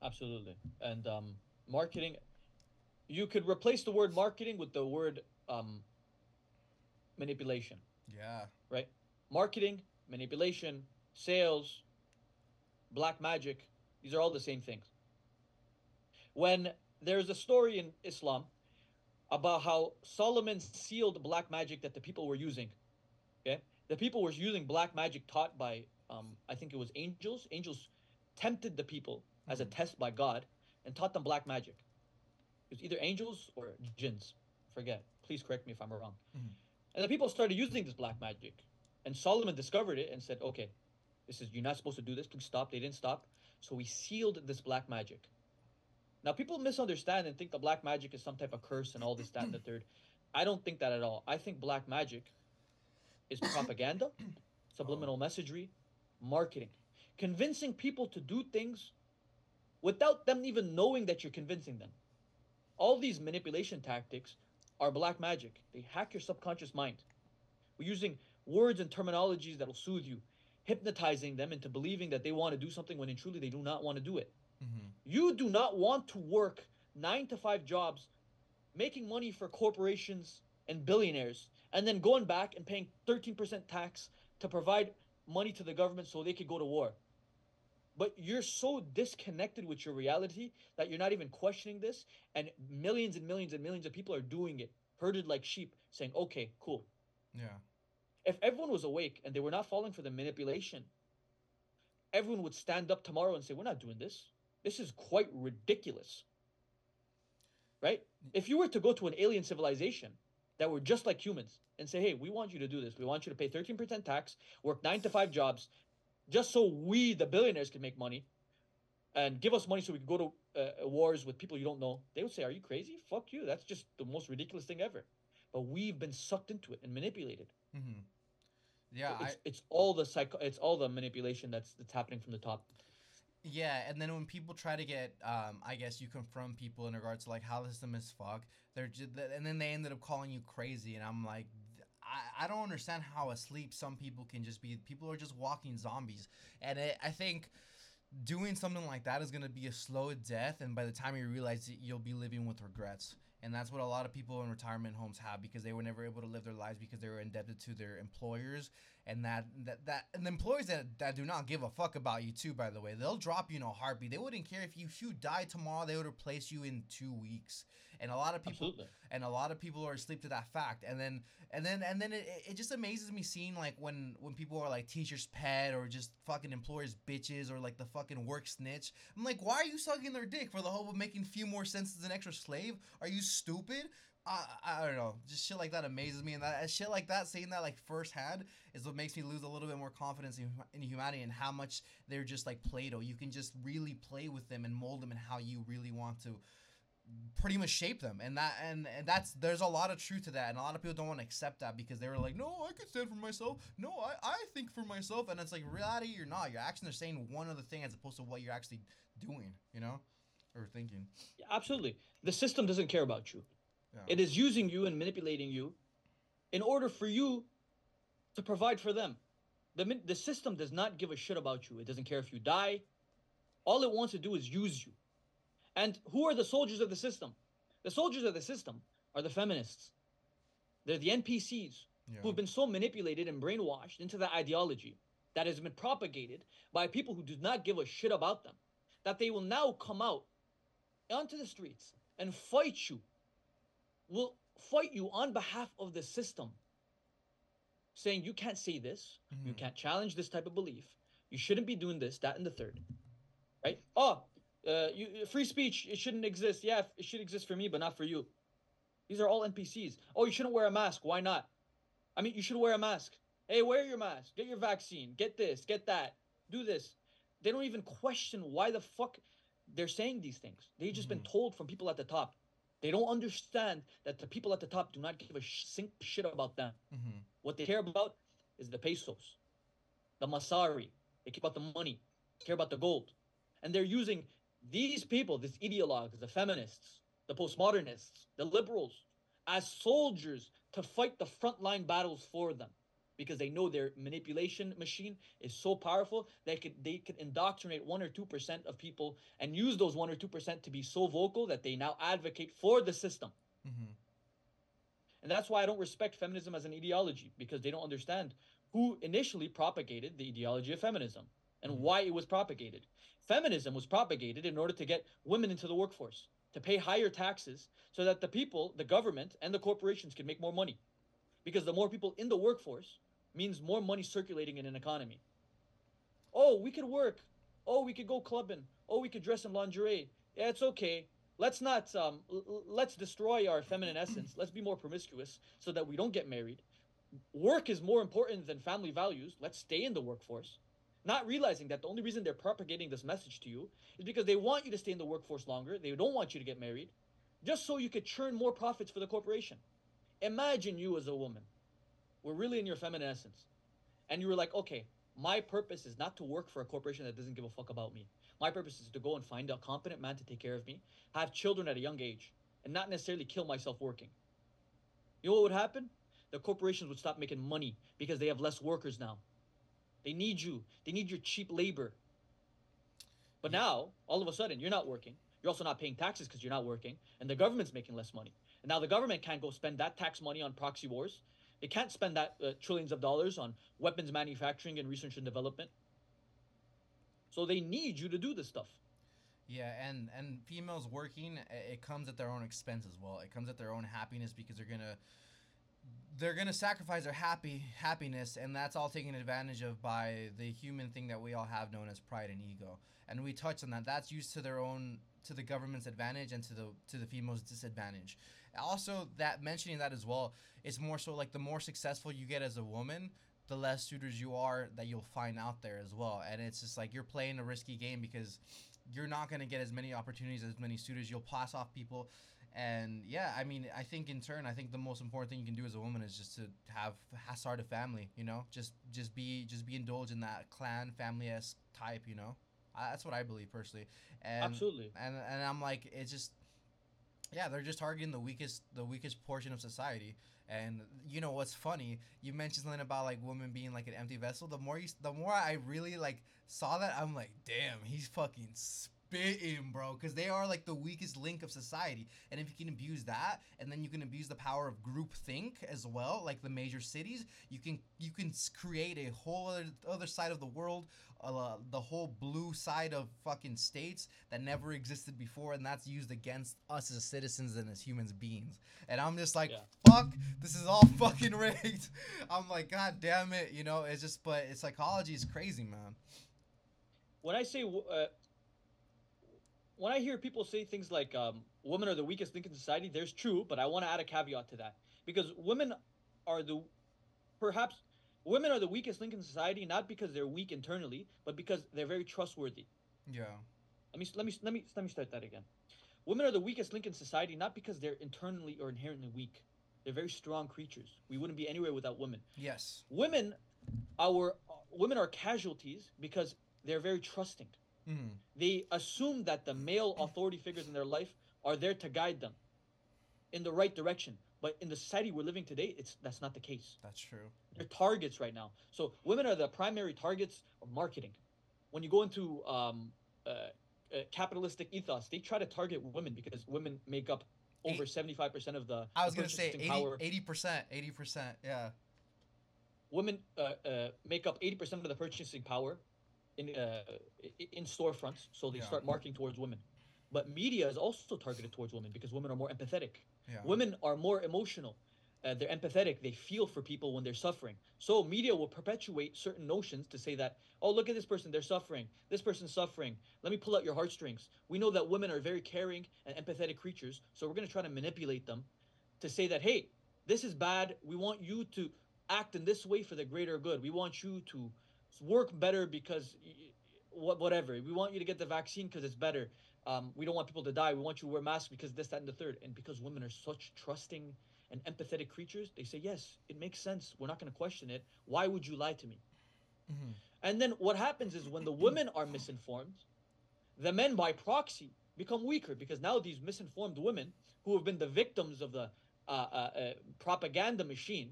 Absolutely. And um, marketing, you could replace the word marketing with the word um, manipulation. Yeah. Right? Marketing, manipulation, sales, black magic, these are all the same things. When there's a story in Islam about how Solomon sealed black magic that the people were using. Okay? The people were using black magic taught by, um, I think it was angels. Angels tempted the people as a test by God and taught them black magic. It was either angels or jinns. Forget. Please correct me if I'm wrong. Mhm. And the people started using this black magic. And Solomon discovered it and said, okay, this is, you're not supposed to do this. Please stop. They didn't stop. So we sealed this black magic. Now, people misunderstand and think the black magic is some type of curse and all this, that, and the third. I don't think that at all. I think black magic is propaganda, subliminal messagery, marketing, convincing people to do things without them even knowing that you're convincing them. All these manipulation tactics are black magic. They hack your subconscious mind. We're using words and terminologies that will soothe you, hypnotizing them into believing that they want to do something when in truly they do not want to do it. Mm-hmm. You do not want to work nine to five jobs, making money for corporations and billionaires, and then going back and paying 13% tax to provide money to the government so they could go to war. But you're so disconnected with your reality that you're not even questioning this, and millions and millions and millions of people are doing it, herded like sheep, saying, okay, cool. Yeah. If everyone was awake and they were not falling for the manipulation, everyone would stand up tomorrow and say, We're not doing this. This is quite ridiculous. Right? If you were to go to an alien civilization that were just like humans and say, Hey, we want you to do this. We want you to pay 13% tax, work nine to five jobs, just so we, the billionaires, can make money and give us money so we can go to uh, wars with people you don't know, they would say, Are you crazy? Fuck you. That's just the most ridiculous thing ever. But we've been sucked into it and manipulated. Mm-hmm. Yeah. it's, I, it's all the psycho it's all the manipulation that's that's happening from the top Yeah, and then when people try to get, um, I guess you confront people in regards to like how the system is fucked, they're just, and then they ended up calling you crazy, and I'm like, I, I don't understand how asleep some people can just be. People are just walking zombies, and it, I think doing something like that is gonna be a slow death, and by the time you realize it, you'll be living with regrets. And that's what a lot of people in retirement homes have because they were never able to live their lives because they were indebted to their employers. And that that that and the employees that, that do not give a fuck about you too by the way. They'll drop you in a heartbeat. They wouldn't care if you if you die tomorrow they would replace you in two weeks and a lot of people absolutely. and a lot of people are asleep to that fact. And then and then and then it, it just amazes me seeing like when when people are like teacher's pet or just fucking employers bitches or like the fucking work snitch. I'm like why are you sucking their dick for the hope of making a few more cents as an extra slave? Are you stupid? I, I don't know. Just shit like that amazes me. And that shit like that saying that like firsthand is what makes me lose a little bit more confidence in, in humanity and how much they're just like play-doh. You can just really play with them and mold them in how you really want to pretty much shape them. And that and, and that's there's a lot of truth to that. And a lot of people don't want to accept that because they were like no i can stand for myself. No i, I think for myself. And it's like reality you're not. Your actions are saying one other thing as opposed to what you're actually doing you know or thinking. Yeah, absolutely. The system doesn't care about you. Yeah. it is using you and manipulating you in order for you to provide for them. The, the system does not give a shit about you. It doesn't care if you die. All it wants to do is use you and who are the soldiers of the system? The soldiers of the system are the feminists. They're the npcs yeah. who've been so manipulated and brainwashed into the ideology that has been propagated by people who do not give a shit about them that they will now come out onto the streets and fight you will fight you on behalf of the system saying you can't say this. You Mhm. can't challenge this type of belief. You shouldn't be doing this that and the third. Right? Oh uh, you, free speech it shouldn't exist yeah it should exist for me but not for you these are all npcs oh you shouldn't wear a mask why not I mean, you should wear a mask. Hey, wear your mask, get your vaccine, get this, get that, do this. They don't even question why the fuck they're saying these things. They've just been Mhm. told from people at the top. They don't understand that the people at the top do not give a sink shit about them. Mm-hmm. What they care about is the pesos, the masari. They care about the money, care about the gold. And they're using these people, this ideologues, the feminists, the postmodernists, the liberals, as soldiers to fight the frontline battles for them. Because they know their manipulation machine is so powerful they could they could indoctrinate one or two percent of people and use those one or two percent to be so vocal that they now advocate for the system. Mm-hmm. And that's why I don't respect feminism as an ideology because they don't understand who initially propagated the ideology of feminism and Mhm. why it was propagated. Feminism was propagated in order to get women into the workforce, to pay higher taxes so that the people, the government, and the corporations can make more money. Because the more people in the workforce means more money circulating in an economy. Oh, we could work. Oh, we could go clubbing. Oh, we could dress in lingerie. Yeah, it's okay. Let's not um l- let's destroy our feminine essence. Let's be more promiscuous so that we don't get married. Work is more important than family values. Let's stay in the workforce. Not realizing that the only reason they're propagating this message to you is because they want you to stay in the workforce longer. They don't want you to get married, just so you could churn more profits for the corporation. Imagine you as a woman were really in your feminine essence, and you were like, okay, my purpose is not to work for a corporation that doesn't give a fuck about me. My purpose is to go and find a competent man to take care of me, have children at a young age, and not necessarily kill myself working. You know what would happen? The corporations would stop making money because they have less workers now. They need you. They need your cheap labor. But now, all of a sudden, you're not working. You're also not paying taxes because you're not working, and the government's making less money. And now the government can't go spend that tax money on proxy wars. They can't spend that uh, trillions of dollars on weapons manufacturing and research and development. So they need you to do this stuff. Yeah, and and females working, it comes at their own expense as well. It comes at their own happiness because they're gonna they're gonna sacrifice their happy happiness, and that's all taken advantage of by the human thing that we all have known as pride and ego. And we touched on that. That's used to their own to the government's advantage and to the to the females' disadvantage. Also, that mentioning that as well, it's more so like the more successful you get as a woman, the less suitors you are that you'll find out there as well. And it's just like you're playing a risky game because you're not going to get as many opportunities as many suitors. You'll pass off people. And yeah, I mean, I think in turn, I think the most important thing you can do as a woman is just to have ha- start a family. You know, just just be just be indulged in that clan family esque type. You know, I, that's what I believe personally. And Absolutely. and and I'm like, it's just yeah, they're just targeting the weakest the weakest portion of society. And you know what's funny? You mentioned something about like women being like an empty vessel. The more you, the more I really like saw that, I'm like, damn, he's fucking spitting, bro. Because they are like the weakest link of society. And if you can abuse that, and then you can abuse the power of group think as well, like the major cities, you can you can create a whole other, other side of the world, uh, the whole blue side of fucking states that never existed before, and that's used against us as citizens and as humans beings. And I'm just like, Yeah. fuck, this is all fucking rigged. I'm like, god damn it, you know. It's just, but it's psychology is crazy, man. when I say uh, when I hear people say things like um, women are the weakest link in society, there's true, but I want to add a caveat to that because women are the perhaps women are the weakest link in society not because they're weak internally, but because they're very trustworthy. Yeah. Let me let me let me let me start that again. Women are the weakest link in society not because they're internally or inherently weak. They're very strong creatures. We wouldn't be anywhere without women Yes. women our uh, women are casualties because they're very trusting Mm. they assume that the male authority figures in their life are there to guide them in the right direction but in the society we're living today it's that's not the case That's true. they're targets right now so women are the primary targets of marketing when you go into um, uh, uh, capitalistic ethos they try to target women because women make up over 75% of the I was gonna say power 80 percent, eighty percent. Yeah. women uh, uh, make up 80% of the purchasing power in uh, in storefronts so they Yeah. start marketing towards women. But media is also targeted towards women because women are more empathetic. Yeah. women are more emotional. Uh, they're empathetic. They feel for people when they're suffering. So media will perpetuate certain notions to say that oh look at this person. They're suffering. This person's suffering. Let me pull out your heartstrings. We know that women are very caring and empathetic creatures so we're going to try to manipulate them to say that hey this is bad. We want you to act in this way for the greater good. We want you to work better because what whatever. We want you to get the vaccine because it's better. Um, we don't want people to die. We want you to wear masks because this, that, and the third. And because women are such trusting and empathetic creatures, they say, yes, it makes sense. We're not going to question it. Why would you lie to me? Mm-hmm. And then what happens is when the women are misinformed, the men by proxy become weaker because now these misinformed women who have been the victims of the uh, uh, uh, propaganda machine,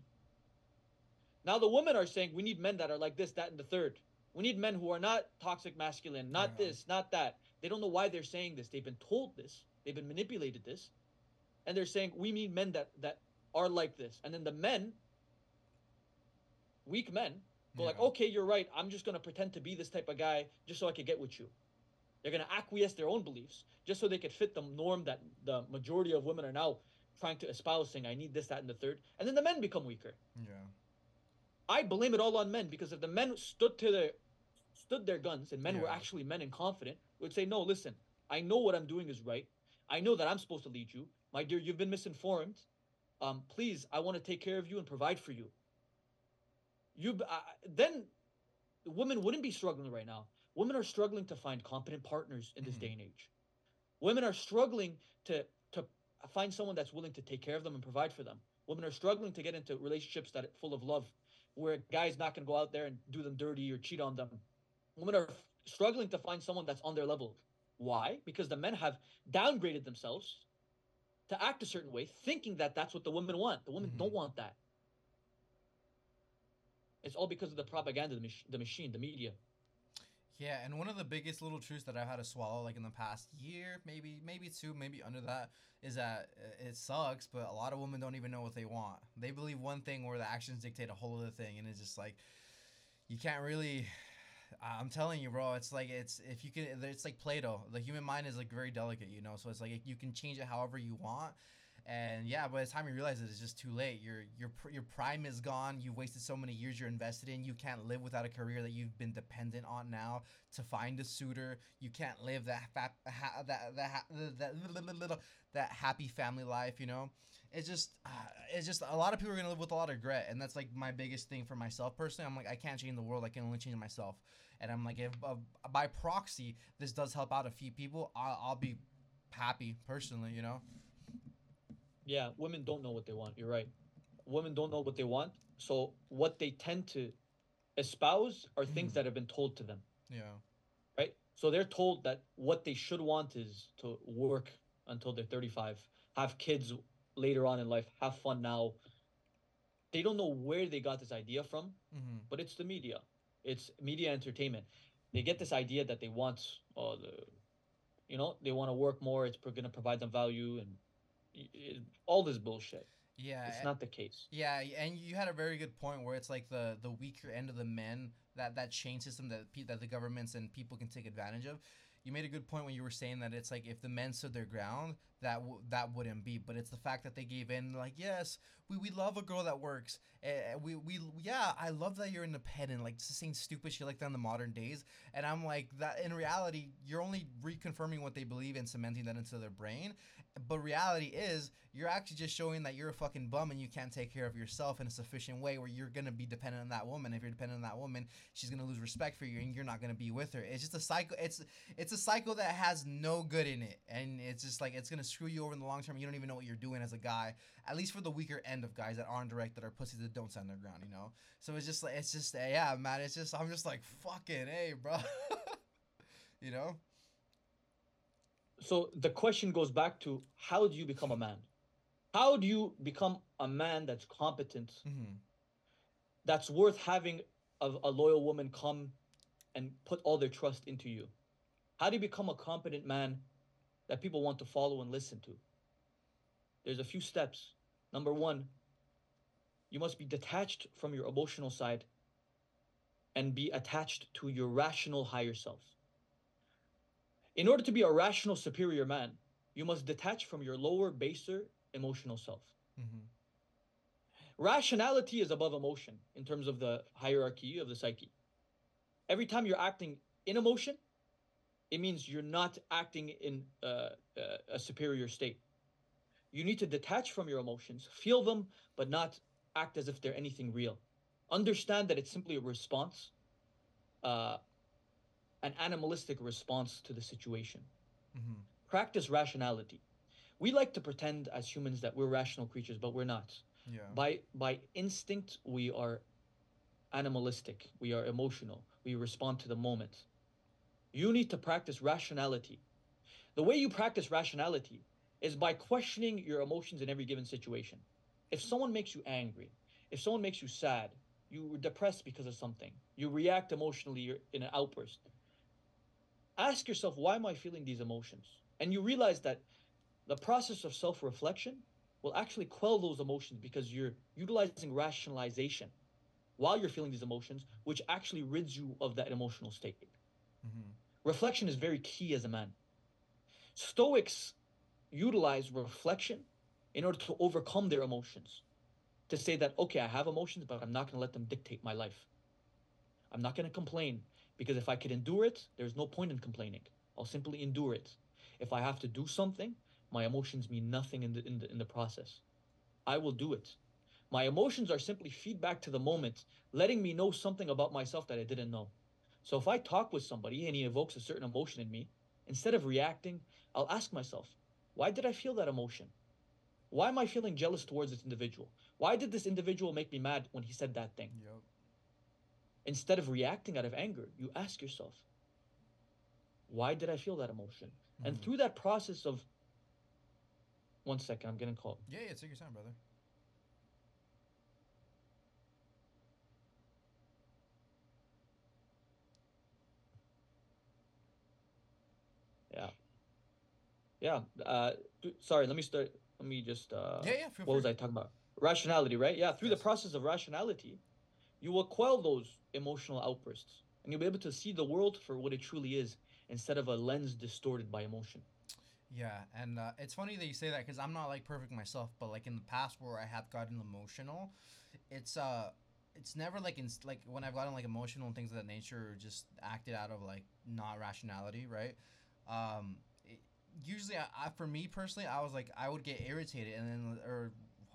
now the women are saying we need men that are like this, that, and the third. We need men who are not toxic masculine, not Yeah. this, not that. They don't know why they're saying this. They've been told this. They've been manipulated this, and they're saying we need men that that are like this. And then the men, weak men, go like, okay, you're right. I'm just gonna pretend to be this type of guy just so I could get with you. They're gonna acquiesce their own beliefs just so they could fit the norm that the majority of women are now trying to espouse, saying I need this, that, and the third. And then the men become weaker. Yeah. I blame it all on men because if the men stood to their stood their guns and men were actually men and confident, would say, No, listen, I know what I'm doing is right. I know that I'm supposed to lead you. My dear, you've been misinformed. Um, please, I want to take care of you and provide for you. You uh, then women wouldn't be struggling right now. Women are struggling to find competent partners in this Mhm. day and age. Women are struggling to to find someone that's willing to take care of them and provide for them. Women are struggling to get into relationships that are full of love, where a guy's not going to go out there and do them dirty or cheat on them. Women are struggling to find someone that's on their level. Why? Because the men have downgraded themselves to act a certain way, thinking that that's what the women want. The women Mhm. don't want that. It's all because of the propaganda, the, mach- the machine, the media. Yeah, and one of the biggest little truths that I've had to swallow, like in the past year, maybe maybe two, maybe under that, is that uh, it sucks, but a lot of women don't even know what they want. They believe one thing where the actions dictate a whole other thing, and it's just like you can't really. I'm telling you, bro. It's like it's if you can. It's like Play-Doh. The human mind is like very delicate, you know. So it's like you can change it however you want. And yeah, by the time you realize it, it's just too late. Your your your prime is gone. You've wasted so many years you're invested in. You can't live without a career that you've been dependent on now to find a suitor. You can't live that fa- ha- that that ha- that that, that happy family life. You know, it's just uh, it's just a lot of people are gonna live with a lot of regret, and that's like my biggest thing for myself personally. I'm like I can't change the world. I can only change myself. And I'm like if uh, by proxy this does help out a few people, I'll, I'll be happy personally. You know. Yeah, women don't know what they want. You're right. Women don't know what they want. So what they tend to espouse are things Mhm. that have been told to them, Yeah. right? So they're told that what they should want is to work until they're 35, have kids later on in life, have fun now. They don't know where they got this idea from, Mm-hmm. but it's the media. It's media entertainment. They get this idea that they want, uh, the, you know, they want to work more. It's going to provide them value and all this bullshit. Yeah. It's not the case. Yeah, and you had a very good point where it's like the the weaker end of the men that that chain system that pe- that the governments and people can take advantage of. You made a good point when you were saying that it's like if the men stood their ground, that that wouldn't be. But it's the fact that they gave in. Like, yes, we, we love a girl that works. Uh, we we yeah, I love that you're independent. Like just saying stupid shit like that in the modern days. And I'm like that. In reality, you're only reconfirming what they believe and cementing that into their brain. But reality is, you're actually just showing that you're a fucking bum and you can't take care of yourself in a sufficient way where you're gonna be dependent on that woman. If you're dependent on that woman, she's gonna lose respect for you and you're not gonna be with her. It's just a cycle. It's it's a cycle that has no good in it, and it's just like it's gonna screw you over in the long term. You don't even know what you're doing as a guy. At least for the weaker end of guys that aren't direct, that are pussies that don't stand their ground. You know. So it's just like it's just yeah, man. It's just I'm just like fucking hey, bro. you know. So the question goes back to how do you become a man? How do you become a man that's competent, Mm-hmm. that's worth having a, a loyal woman come and put all their trust into you? How do you become a competent man that people want to follow and listen to? There's a few steps. Number one, you must be detached from your emotional side and be attached to your rational higher self. In order to be a rational superior man, you must detach from your lower, baser emotional self. Mm-hmm. Rationality is above emotion in terms of the hierarchy of the psyche. Every time you're acting in emotion, it means you're not acting in uh, uh, a superior state. You need to detach from your emotions, feel them, but not act as if they're anything real. Understand that it's simply a response, uh, an animalistic response to the situation. Mm-hmm. Practice rationality. We like to pretend as humans that we're rational creatures, but we're not. Yeah. By by instinct, we are animalistic. We are emotional. We respond to the moment. You need to practice rationality. The way you practice rationality is by questioning your emotions in every given situation. If someone makes you angry, if someone makes you sad, you were depressed because of something, you react emotionally you're in an outburst. Ask yourself, why am I feeling these emotions? And you realize that the process of self reflection will actually quell those emotions because you're utilizing rationalization while you're feeling these emotions, which actually rids you of that emotional state. Mm-hmm. Reflection is very key as a man. Stoics utilize reflection in order to overcome their emotions. To say that, okay, I have emotions, but I'm not going to let them dictate my life. I'm not going to complain because if I could endure it, there's no point in complaining. I'll simply endure it. If I have to do something, my emotions mean nothing in the, in the, in the process. I will do it. My emotions are simply feedback to the moment, letting me know something about myself that I didn't know. So if I talk with somebody and he evokes a certain emotion in me, instead of reacting, I'll ask myself, why did I feel that emotion? Why am I feeling jealous towards this individual? Why did this individual make me mad when he said that thing? Yep. Instead of reacting out of anger, you ask yourself, why did I feel that emotion? And Mhm. through that process of, one second, I'm getting called. Yeah, yeah, take your time, brother. Yeah. Yeah. Uh, sorry, let me start. Let me just. Uh, yeah, yeah, what was. I talking about? Rationality, right? Yeah. Through Yes. the process of rationality, you will quell those emotional outbursts, and you'll be able to see the world for what it truly is, instead of a lens distorted by emotion. Yeah, and uh, it's funny that you say that because I'm not like perfect myself, but like in the past where I have gotten emotional, it's uh, it's never like in like when I've gotten like emotional and things of that nature, or just acted out of like not rationality, right? Um, usually, I, I for me personally, I was like I would get irritated and then or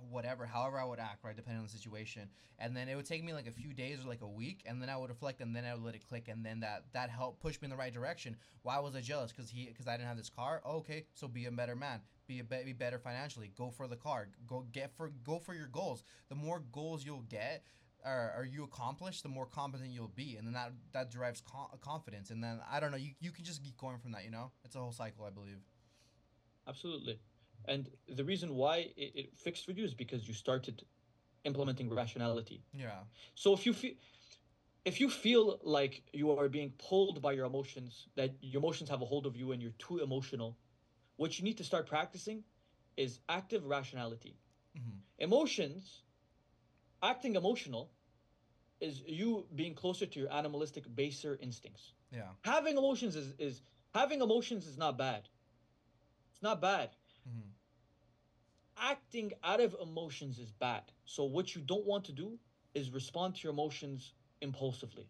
whatever, however I would act, right, depending on the situation, and then it would take me like a few days or like a week, and then I would reflect, and then I would let it click, and then that that helped push me in the right direction. Why was I jealous? Because he because I didn't have this car. Oh, okay, so be a better man. Be a be, be better financially. Go for the car. Go get for go for your goals. The more goals you'll get, or, or you accomplish, the more competent you'll be, and then that that derives con- confidence. And then I don't know, you you can just keep going from that. You know, it's a whole cycle, I believe. Absolutely. And the reason why it, it fixed for you is because you started implementing rationality. Yeah. So if you feel if you feel like you are being pulled by your emotions, that your emotions have a hold of you and you're too emotional, what you need to start practicing is active rationality. hmm Emotions, acting emotional, is you being closer to your animalistic, baser instincts. Yeah. Having emotions is, is having emotions is not bad. It's not bad. hmm Acting out of emotions is bad. So what you don't want to do is respond to your emotions impulsively,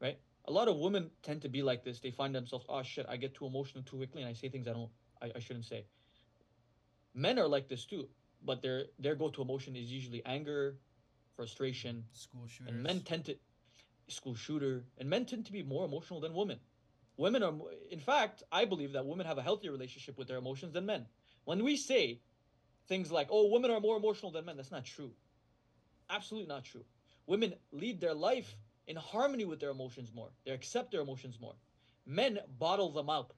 right? A lot of women tend to be like this. They find themselves, oh shit, I get too emotional too quickly, and I say things I don't, I, I shouldn't say. Men are like this too, but their their go-to emotion is usually anger, frustration, School shooters. and men tend to school shooter, and men tend to be more emotional than women. Women are, in fact, I believe that women have a healthier relationship with their emotions than men. When we say things like, "Oh, women are more emotional than men," that's not true. Absolutely not true. Women lead their life in harmony with their emotions more. They accept their emotions more. Men bottle them up,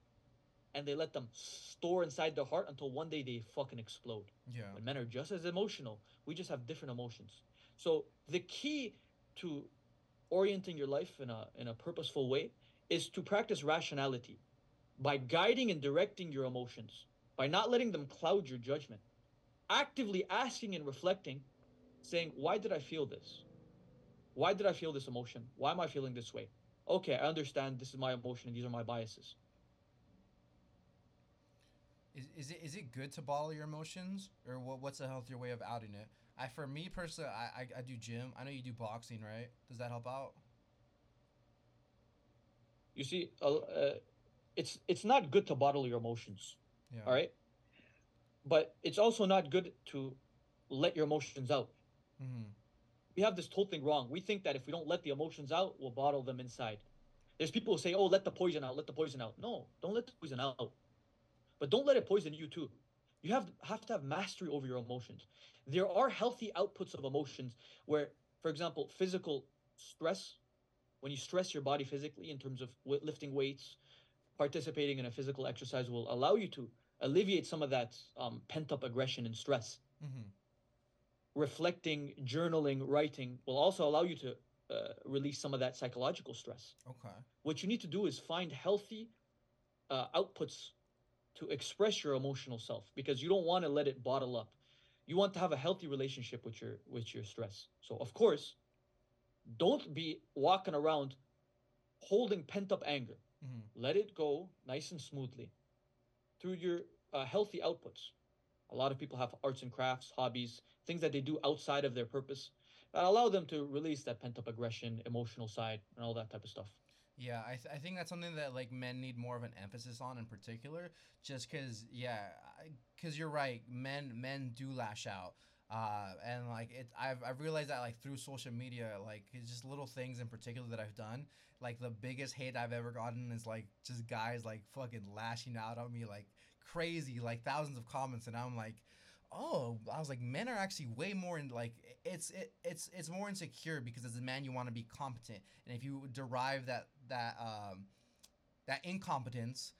and they let them store inside their heart until one day they fucking explode. yeah. When men are just as emotional, we just have different emotions. So the key to orienting your life in a in a purposeful way is to practice rationality by guiding and directing your emotions, by not letting them cloud your judgment. Actively asking and reflecting, saying, "Why did I feel this? Why did I feel this emotion? Why am I feeling this way?" Okay, I understand this is my emotion and these are my biases. Is, is it is it good to bottle your emotions, or what? What's a healthier way of outing it? I for me personally, I, I I do gym. I know you do boxing, right? Does that help out? You see, uh, uh, it's it's not good to bottle your emotions. Yeah. all right but it's also not good to let your emotions out Mm-hmm. we have this whole thing wrong. We think that if we don't let the emotions out, we'll bottle them inside. There's people who say, "Oh, let the poison out, let the poison out." No, don't let the poison out. But don't let it poison you too. You have have to have mastery over your emotions. There are healthy outputs of emotions where, for example, physical stress, when you stress your body physically in terms of lifting weights, participating in a physical exercise will allow you to alleviate some of that um, pent up aggression and stress. Mm-hmm. Reflecting, journaling, writing will also allow you to uh, release some of that psychological stress. Okay. What you need to do is find healthy uh, outputs to express your emotional self because you don't want to let it bottle up. You want to have a healthy relationship with your with your stress. So of course, don't be walking around holding pent up anger. Mm-hmm. Let it go nice and smoothly through your uh, healthy outputs. A lot of people have arts and crafts, hobbies, things that they do outside of their purpose that allow them to release that pent up aggression, emotional side, and all that type of stuff. Yeah, I, th- I think that's something that like men need more of an emphasis on in particular, just because yeah, because you're right, men men do lash out, uh, and like it, I've I've realized that like through social media, like it's just little things in particular that I've done. Like the biggest hate I've ever gotten is like just guys like fucking lashing out on me like crazy, like thousands of comments, and I'm like, oh, I was like, men are actually way more in like it's it, it's it's more insecure because as a man you want to be competent, and if you derive that that um that incompetence,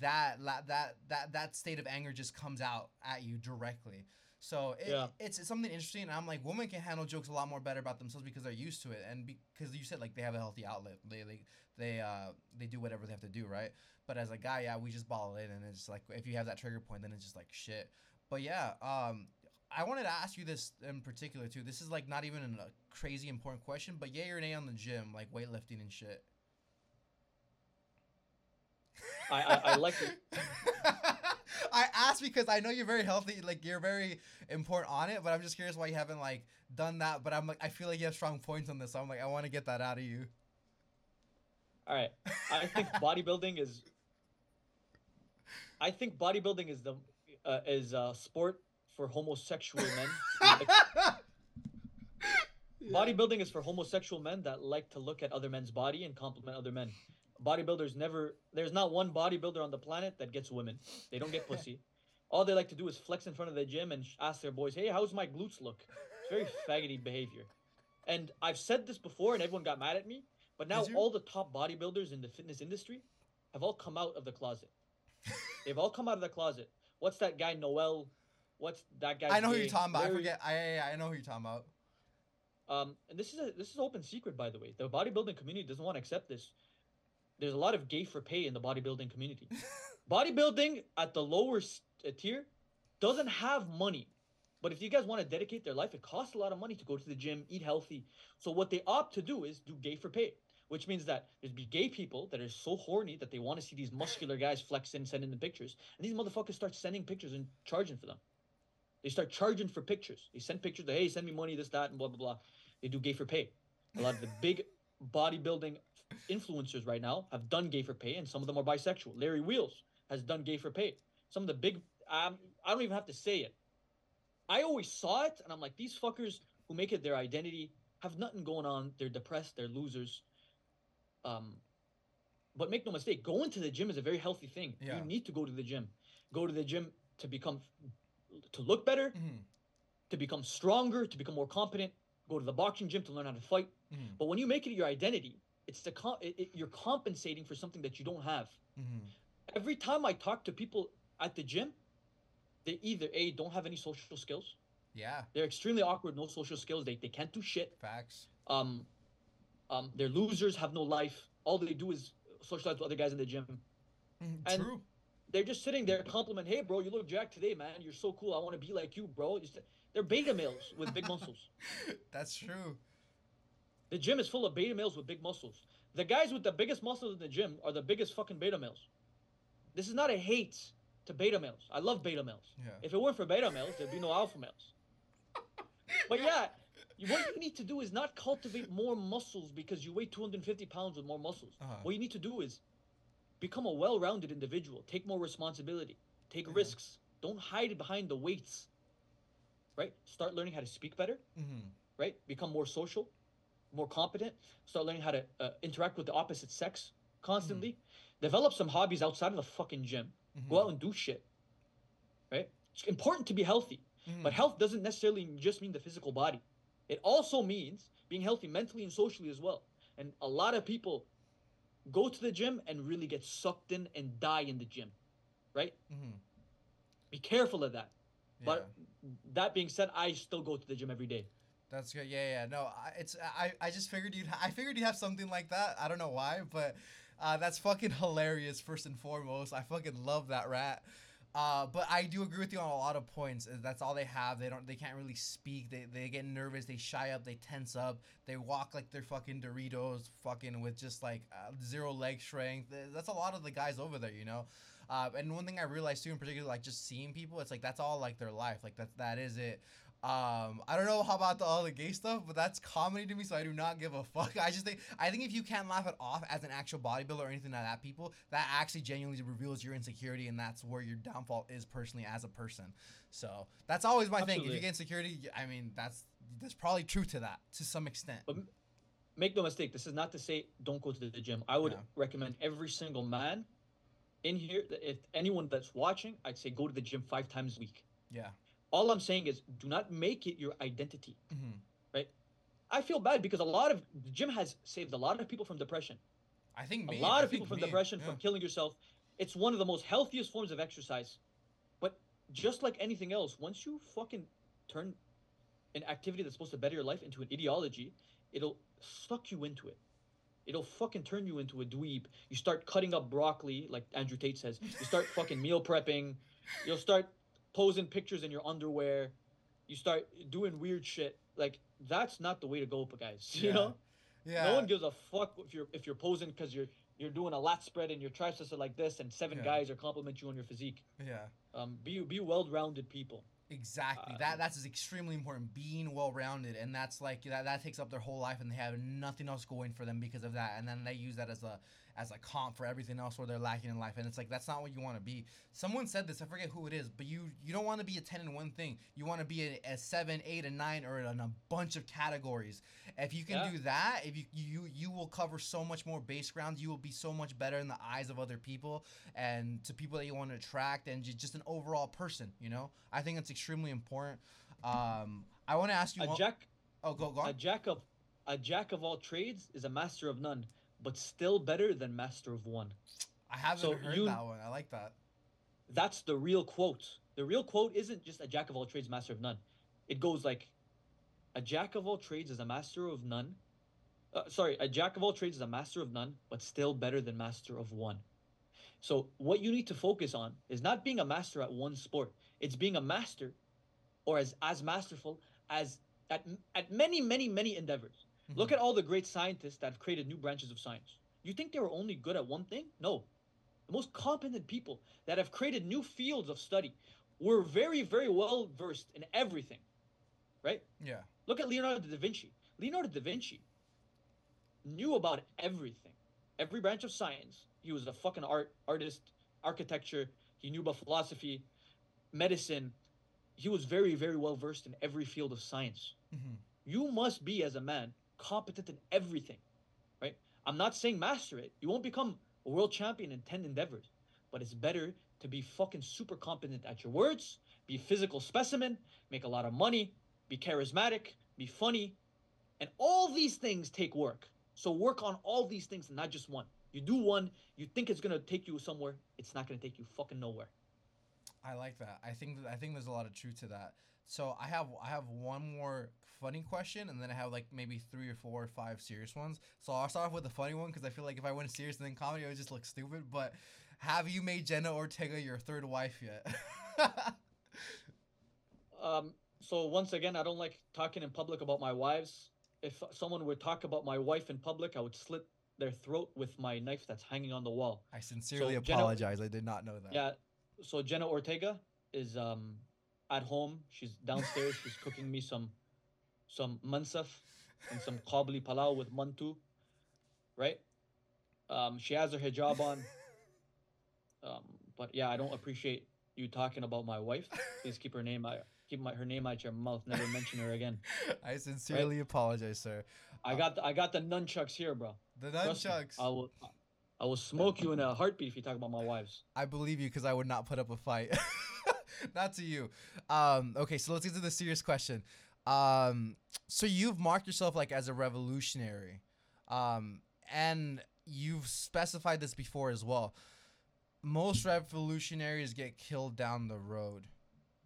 that that that that state of anger just comes out at you directly. So it, Yeah. it's, it's something interesting. And I'm like, women can handle jokes a lot more better about themselves because they're used to it, and because you said like they have a healthy outlet, they they they uh they do whatever they have to do, right? But as a guy, yeah, we just ball it in, and it's like if you have that trigger point, then it's just like shit. But yeah, um, I wanted to ask you this in particular too. This is like not even a crazy important question, but yay or nay on the gym, like weightlifting and shit. I- I- I like it. I asked because I know you're very healthy, like you're very important on it, but I'm just curious why you haven't like done that. But I'm like, I feel like you have strong points on this, so I'm like, I want to get that out of you. All right. I think bodybuilding is. I think bodybuilding is the uh, is a sport for homosexual men. like- Bodybuilding is for homosexual men that like to look at other men's body and compliment other men. Bodybuilders never. There's not one bodybuilder on the planet that gets women. They don't get pussy. All they like to do is flex in front of the gym and ask their boys, "Hey, how's my glutes look?" It's very faggoty behavior. And I've said this before, and everyone got mad at me. But now all the top bodybuilders in the fitness industry have all come out of the closet. They've all come out of the closet. What's that guy Noel? What's that guy? I know who you're talking about. I forget. I I, I know who you're talking about. Um, and this is a this is open secret, by the way. The bodybuilding community doesn't want to accept this. There's a lot of gay for pay in the bodybuilding community. bodybuilding at the lower uh, tier doesn't have money. But if you guys want to dedicate their life, it costs a lot of money to go to the gym, eat healthy. So what they opt to do is do gay for pay, which means that there's be gay people that are so horny that they want to see these muscular guys flex and send in, them pictures, and these motherfuckers start sending pictures and charging for them. They start charging for pictures. They send pictures. Hey, send me money, this, that, and blah blah blah. They do gay for pay. A lot of the big bodybuilding influencers right now have done gay for pay, and some of them are bisexual. Larry Wheels has done gay for pay. Some of the big, um, I don't even have to say it. I always saw it, and I'm like, these fuckers who make it their identity have nothing going on. They're depressed. They're losers. Um, but make no mistake, going to the gym is a very healthy thing. Yeah. You need to go to the gym. Go to the gym to become, to look better, Mhm, to become stronger, to become more competent. Go to the boxing gym to learn how to fight. mhm, But when you make it your identity, it's the com- it, it, you're compensating for something that you don't have. mhm. Every time I talk to people at the gym, they either a don't have any social skills. Yeah, They're extremely awkward, no social skills. They, they can't do shit. facts. Um, um, they're losers, have no life. All they do is socialize with other guys in the gym. Mhm, And- True. They're just sitting there compliment, hey bro, you look jacked today, man. You're so cool. I want to be like you, bro. Just, they're beta males with big muscles. That's true. The gym is full of beta males with big muscles. The guys with the biggest muscles in the gym are the biggest fucking beta males. This is not a hate to beta males. I love beta males. Yeah. If it weren't for beta males, there'd be no alpha males. But yeah, what you need to do is not cultivate more muscles because you weigh 250 pounds with more muscles. Uh-huh. What you need to do is become a well-rounded individual. Take more responsibility. Take Yeah. risks. Don't hide behind the weights. Right? Start learning how to speak better. Mhm. right? Become more social, more competent. Start learning how to uh, interact with the opposite sex constantly. Develop some hobbies outside of the fucking gym. Mhm. Go out and do shit. Right? It's important to be healthy, Mhm. but health doesn't necessarily just mean the physical body. It also means being healthy mentally and socially as well. And a lot of people go to the gym and really get sucked in and die in the gym. Right? Mhm. Be careful of that. Yeah. But that being said, I still go to the gym every day. That's good. Yeah, yeah. No, I, it's I, I just figured you'd I figured you'd have something like that. I don't know why, but uh, that's fucking hilarious. First and foremost, I fucking love that rat. Uh, but I do agree with you on a lot of points. Uh, That's all they have. They don't. They can't really speak. They, they get nervous. They shy up. They tense up. They walk like they're fucking Doritos, fucking with just like uh, zero leg strength. That's a lot of the guys over there, you know. Uh, and one thing I realized too, in particular, like just seeing people, it's like that's all like their life. Like that that is it. Um, I don't know how about the all the gay stuff, but that's comedy to me, so I do not give a fuck. I just think I think if you can't laugh it off as an actual bodybuilder or anything like that, people that actually genuinely reveals your insecurity, and that's where your downfall is personally as a person. So that's always my thing. If you get insecurity, I mean that's there's probably true to that to some extent. But make no mistake, this is not to say don't go to the gym. I would Yeah. recommend every single man in here, if anyone that's watching, I'd say go to the gym five times a week. Yeah. All I'm saying is do not make it your identity. hmm I feel bad because a lot of the gym has saved a lot of people from depression. I think A lot I of people from me, depression, yeah. from killing yourself. It's one of the most healthiest forms of exercise. But just like anything else, once you fucking turn an activity that's supposed to better your life into an ideology, it'll suck you into it. It'll fucking turn you into a dweeb. You start cutting up broccoli, like Andrew Tate says. You start fucking meal prepping. You'll start posing pictures in your underwear. You start doing weird shit. Like that's not the way to go, guys. You Yeah. know? Yeah. No one gives a fuck if you're if you're posing because you're you're doing a lat spread and your triceps are like this and seven Yeah. guys are compliment you on your physique. yeah. Um, be be well-rounded people. Exactly. Uh, that that's extremely important. Being well rounded, and that's like that that takes up their whole life, and they have nothing else going for them because of that. And then they use that as a as a comp for everything else where they're lacking in life. And it's like that's not what you want to be. Someone said this. I forget who it is, but you you don't want to be a ten in one thing. You want to be a, a seven, eight, and nine, or in a bunch of categories. If you can Yeah. do that, if you you you will cover so much more base ground. You will be so much better in the eyes of other people and to people that you want to attract, and just an overall person. You know, I think it's extremely important. Um, I want to ask you. A one- jack oh, go go a jack of a jack of all trades is a master of none, but still better than master of one. I haven't so heard you- that one. I like that. That's the real quote. The real quote isn't just a jack of all trades, master of none. It goes like, a jack of all trades is a master of none. Uh, sorry, a jack of all trades is a master of none, but still better than master of one. So what you need to focus on is not being a master at one sport. It's being a master, or as as masterful as at at many many many endeavors. Look at all the great scientists that have created new branches of science. You think they were only good at one thing? No. The most competent people that have created new fields of study were very, very well versed in everything. Right? Yeah. Look at Leonardo da Vinci. Leonardo da Vinci knew about everything, every branch of science. He was a fucking art artist, architecture. He knew about philosophy, medicine. He was very, very well versed in every field of science hmm you must be as a man competent in everything right? I'm not saying master it. You won't become a world champion in 10 endeavors but it's better to be fucking super competent at your words be a physical specimen make a lot of money be charismatic be funny and all these things take work. So work on all these things not just one. You do one you think it's to take you somewhere it's not to take you fucking nowhere I like that. I think that, I think there's a lot of truth to that. So I have I have one more funny question, and then I have like maybe three or four or five serious ones. So I'll start off with the funny one because I feel like if I went serious and then comedy, it would just look stupid. But have you made Jenna Ortega your third wife yet? Um, so once again, I don't like talking in public about my wives. If someone would talk about my wife in public, I would slit their throat with my knife that's hanging on the wall. I sincerely So, Jenna- apologize. I did not know that. Yeah. So Jenna Ortega is um at home. She's downstairs. She's cooking me some some mansaf and some qabli palau with mantu. Right? Um, she has her hijab on. Um, but yeah, I don't appreciate you talking about my wife. Please keep her name out. Keep my, her name out your mouth. Never mention her again. I sincerely apologize, sir. I got the, I got the nunchucks here, bro. The nunchucks. I will I will smoke you in a heartbeat if you talk about my wives. I believe you because I would not put up a fight. not to you. Um, okay, so let's get to the serious question. Um, so you've marked yourself like as a revolutionary, um, and you've specified this before as well. Most revolutionaries get killed down the road.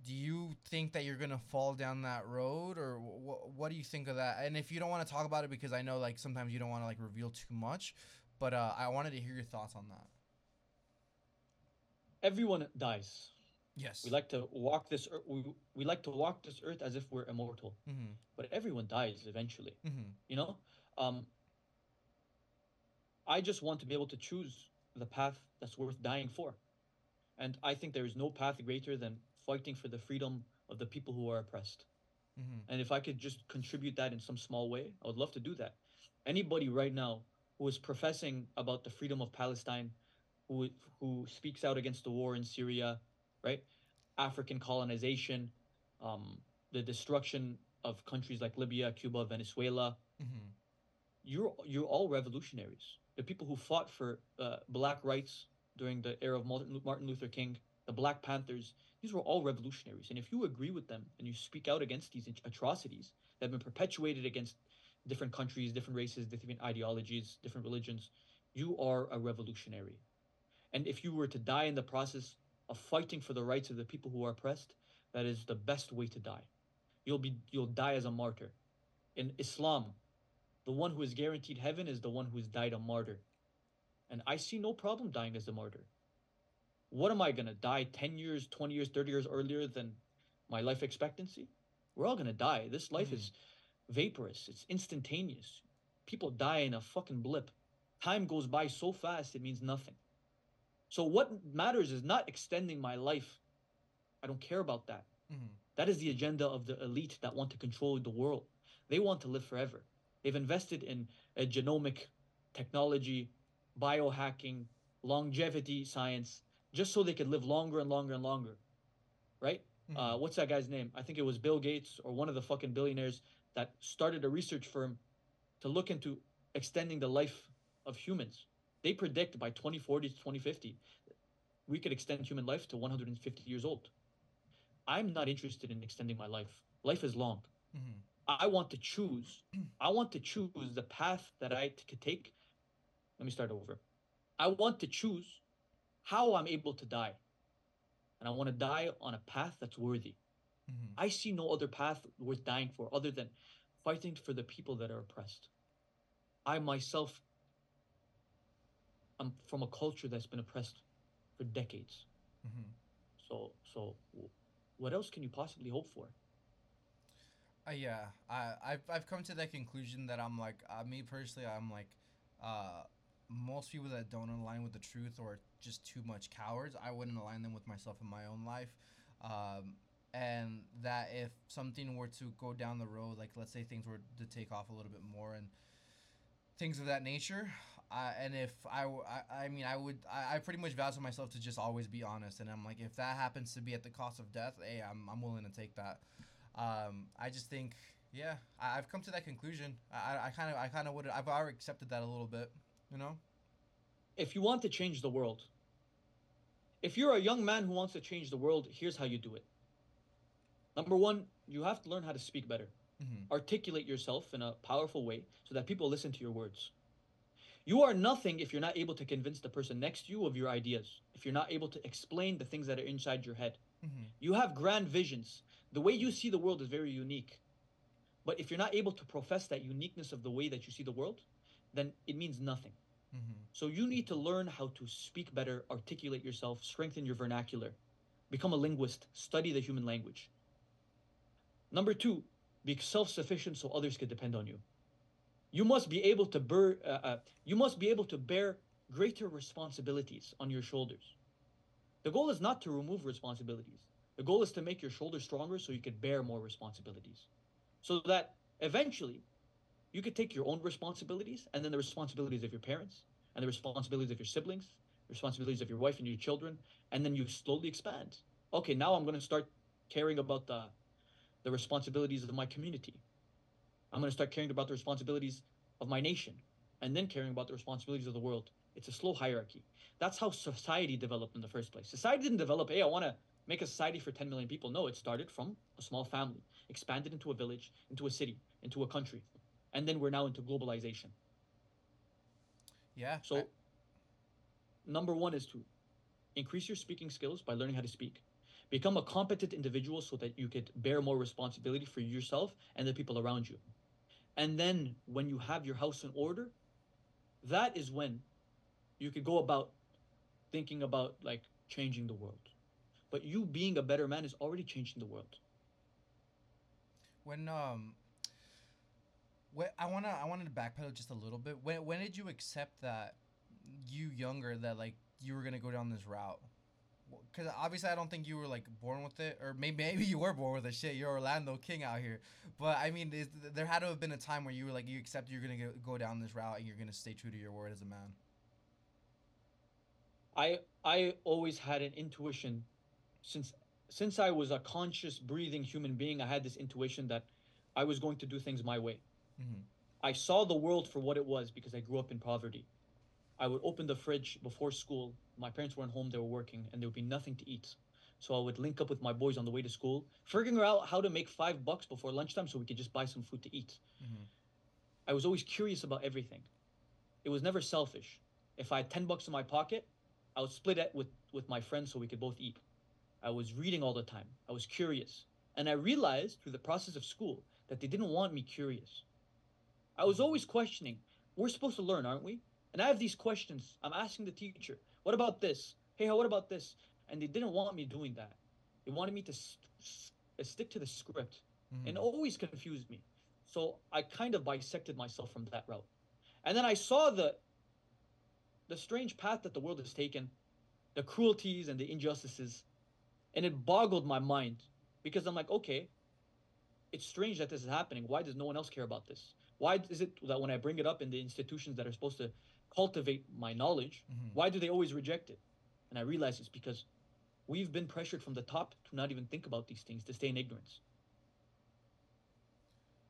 Do you think that you're gonna fall down that road, or wh- what do you think of that? And if you don't want to talk about it, because I know like sometimes you don't want to like reveal too much, but uh, I wanted to hear your thoughts on that. Everyone dies. Yes. We like to walk this earth, we, we like to walk this earth as if we're immortal, Mm-hmm. but everyone dies eventually. Mm-hmm. You know, um, I just want to be able to choose the path that's worth dying for, and I think there is no path greater than fighting for the freedom of the people who are oppressed. Mm-hmm. And if I could just contribute that in some small way, I would love to do that. Anybody right now who is professing about the freedom of Palestine, who who speaks out against the war in Syria, right? African colonization, um, the destruction of countries like Libya, Cuba, Venezuela. Mm-hmm. You're you're all revolutionaries. The people who fought for uh, black rights during the era of Martin Martin Luther King, the Black Panthers. These were all revolutionaries. And if you agree with them and you speak out against these atrocities that have been perpetuated against different countries, different races, different ideologies, different religions, you are a revolutionary. And if you were to die in the process of fighting for the rights of the people who are oppressed, that is the best way to die. You'll be you'll die as a martyr. In Islam, the one who is guaranteed heaven is the one who has died a martyr. And I see no problem dying as a martyr. What am I gonna die 10 years, 20 years, 30 years earlier than my life expectancy? We're all gonna die. This life Mhm. is vaporous, it's instantaneous. People die in a fucking blip. Time goes by so fast, it means nothing. So, what matters is not extending my life. I don't care about that. Mm-hmm. That is the agenda of the elite that want to control the world. They want to live forever. They've invested in a genomic technology, biohacking, longevity science, just so they could live longer and longer and longer. Right? Uh, what's that guy's name? I think it was Bill Gates or one of the fucking billionaires that started a research firm to look into extending the life of humans. They predict by 2040 to 2050, we could extend human life to 150 years old. I'm not interested in extending my life. Life is long. mm-hmm. I want to choose. I want to choose the path that I t- could take. Let me start over. I want to choose how I'm able to die. And I want to die on a path that's worthy. Mm-hmm. I see no other path worth dying for other than fighting for the people that are oppressed. I myself am from a culture that's been oppressed for decades. Mm-hmm. So, so what else can you possibly hope for? Uh, yeah, I I've I've come to that conclusion that I'm like uh, me personally I'm like uh most people that don't align with the truth or just too much cowards I wouldn't align them with myself in my own life, um and that if something were to go down the road like let's say things were to take off a little bit more and things of that nature. I, and if I, I, I mean, I would, I, I pretty much vow to myself to just always be honest. And I'm like, if that happens to be at the cost of death, hey, I'm, I'm willing to take that. Um, I just think, yeah, I, I've come to that conclusion. I, I kind of, I kind of would, I've already accepted that a little bit, you know. If you want to change the world, if you're a young man who wants to change the world, here's how you do it. Number one, you have to learn how to speak better. Mm-hmm. Articulate yourself in a powerful way so that people listen to your words. You are nothing if you're not able to convince the person next to you of your ideas, if you're not able to explain the things that are inside your head. Mm-hmm. You have grand visions. The way you see the world is very unique. But if you're not able to profess that uniqueness of the way that you see the world, then it means nothing. Mm-hmm. So you need to learn how to speak better, articulate yourself, strengthen your vernacular, become a linguist, study the human language. Number two, be self-sufficient so others can depend on you. You must be able to bear, uh, uh, you must be able to bear greater responsibilities on your shoulders. The goal is not to remove responsibilities. The goal is to make your shoulders stronger so you can bear more responsibilities. So that eventually you could take your own responsibilities and then the responsibilities of your parents and the responsibilities of your siblings, responsibilities of your wife and your children, and then you slowly expand. okay, now I'm gonna start caring about the the responsibilities of my community. I'm gonna start caring about the responsibilities of my nation, and then caring about the responsibilities of the world. It's a slow hierarchy. That's how society developed in the first place. Society didn't develop, hey, I want to make a society for 10 million people. No, it started from a small family, expanded into a village, into a city, into a country. And then we're now into globalization. Yeah. So, I- number one is to increase your speaking skills by learning how to speak. Become a competent individual so that you could bear more responsibility for yourself and the people around you. And then, when you have your house in order, that is when you could go about thinking about like changing the world. But you being a better man is already changing the world. when um when, I wanna I wanted to backpedal just a little bit. When when did you accept that you younger that like you were gonna go down this route? Because obviously I don't think you were like born with it, or maybe maybe you were born with it. Shit, you're Orlando King out here. But I mean, is, there had to have been a time where you were like you accepted you're gonna go, go down this route and you're gonna stay true to your word as a man. I I always had an intuition since since I was a conscious breathing human being, I had this intuition that I was going to do things my way. Mm-hmm. I saw the world for what it was because I grew up in poverty. I would open the fridge before school. My parents weren't home, they were working, and there would be nothing to eat. So I would link up with my boys on the way to school, figuring out how to make five bucks before lunchtime so we could just buy some food to eat. Mm-hmm. I was always curious about everything. It was never selfish. If I had 10 bucks in my pocket, I would split it with, with my friends so we could both eat. I was reading all the time. I was curious. And I realized through the process of school that they didn't want me curious. I was always questioning. We're supposed to learn, aren't we? And I have these questions. I'm asking the teacher, what about this? Hey, what about this? And they didn't want me doing that. They wanted me to s- s- stick to the script Mm-hmm. and always confused me. So I kind of bisected myself from that route. And then I saw the the strange path that the world has taken, the cruelties and the injustices, and it boggled my mind because I'm like, okay, it's strange that this is happening. Why does no one else care about this? Why is it that when I bring it up in the institutions that are supposed to cultivate my knowledge, Mhm. why do they always reject it? And I realize it's because we've been pressured from the top to not even think about these things, to stay in ignorance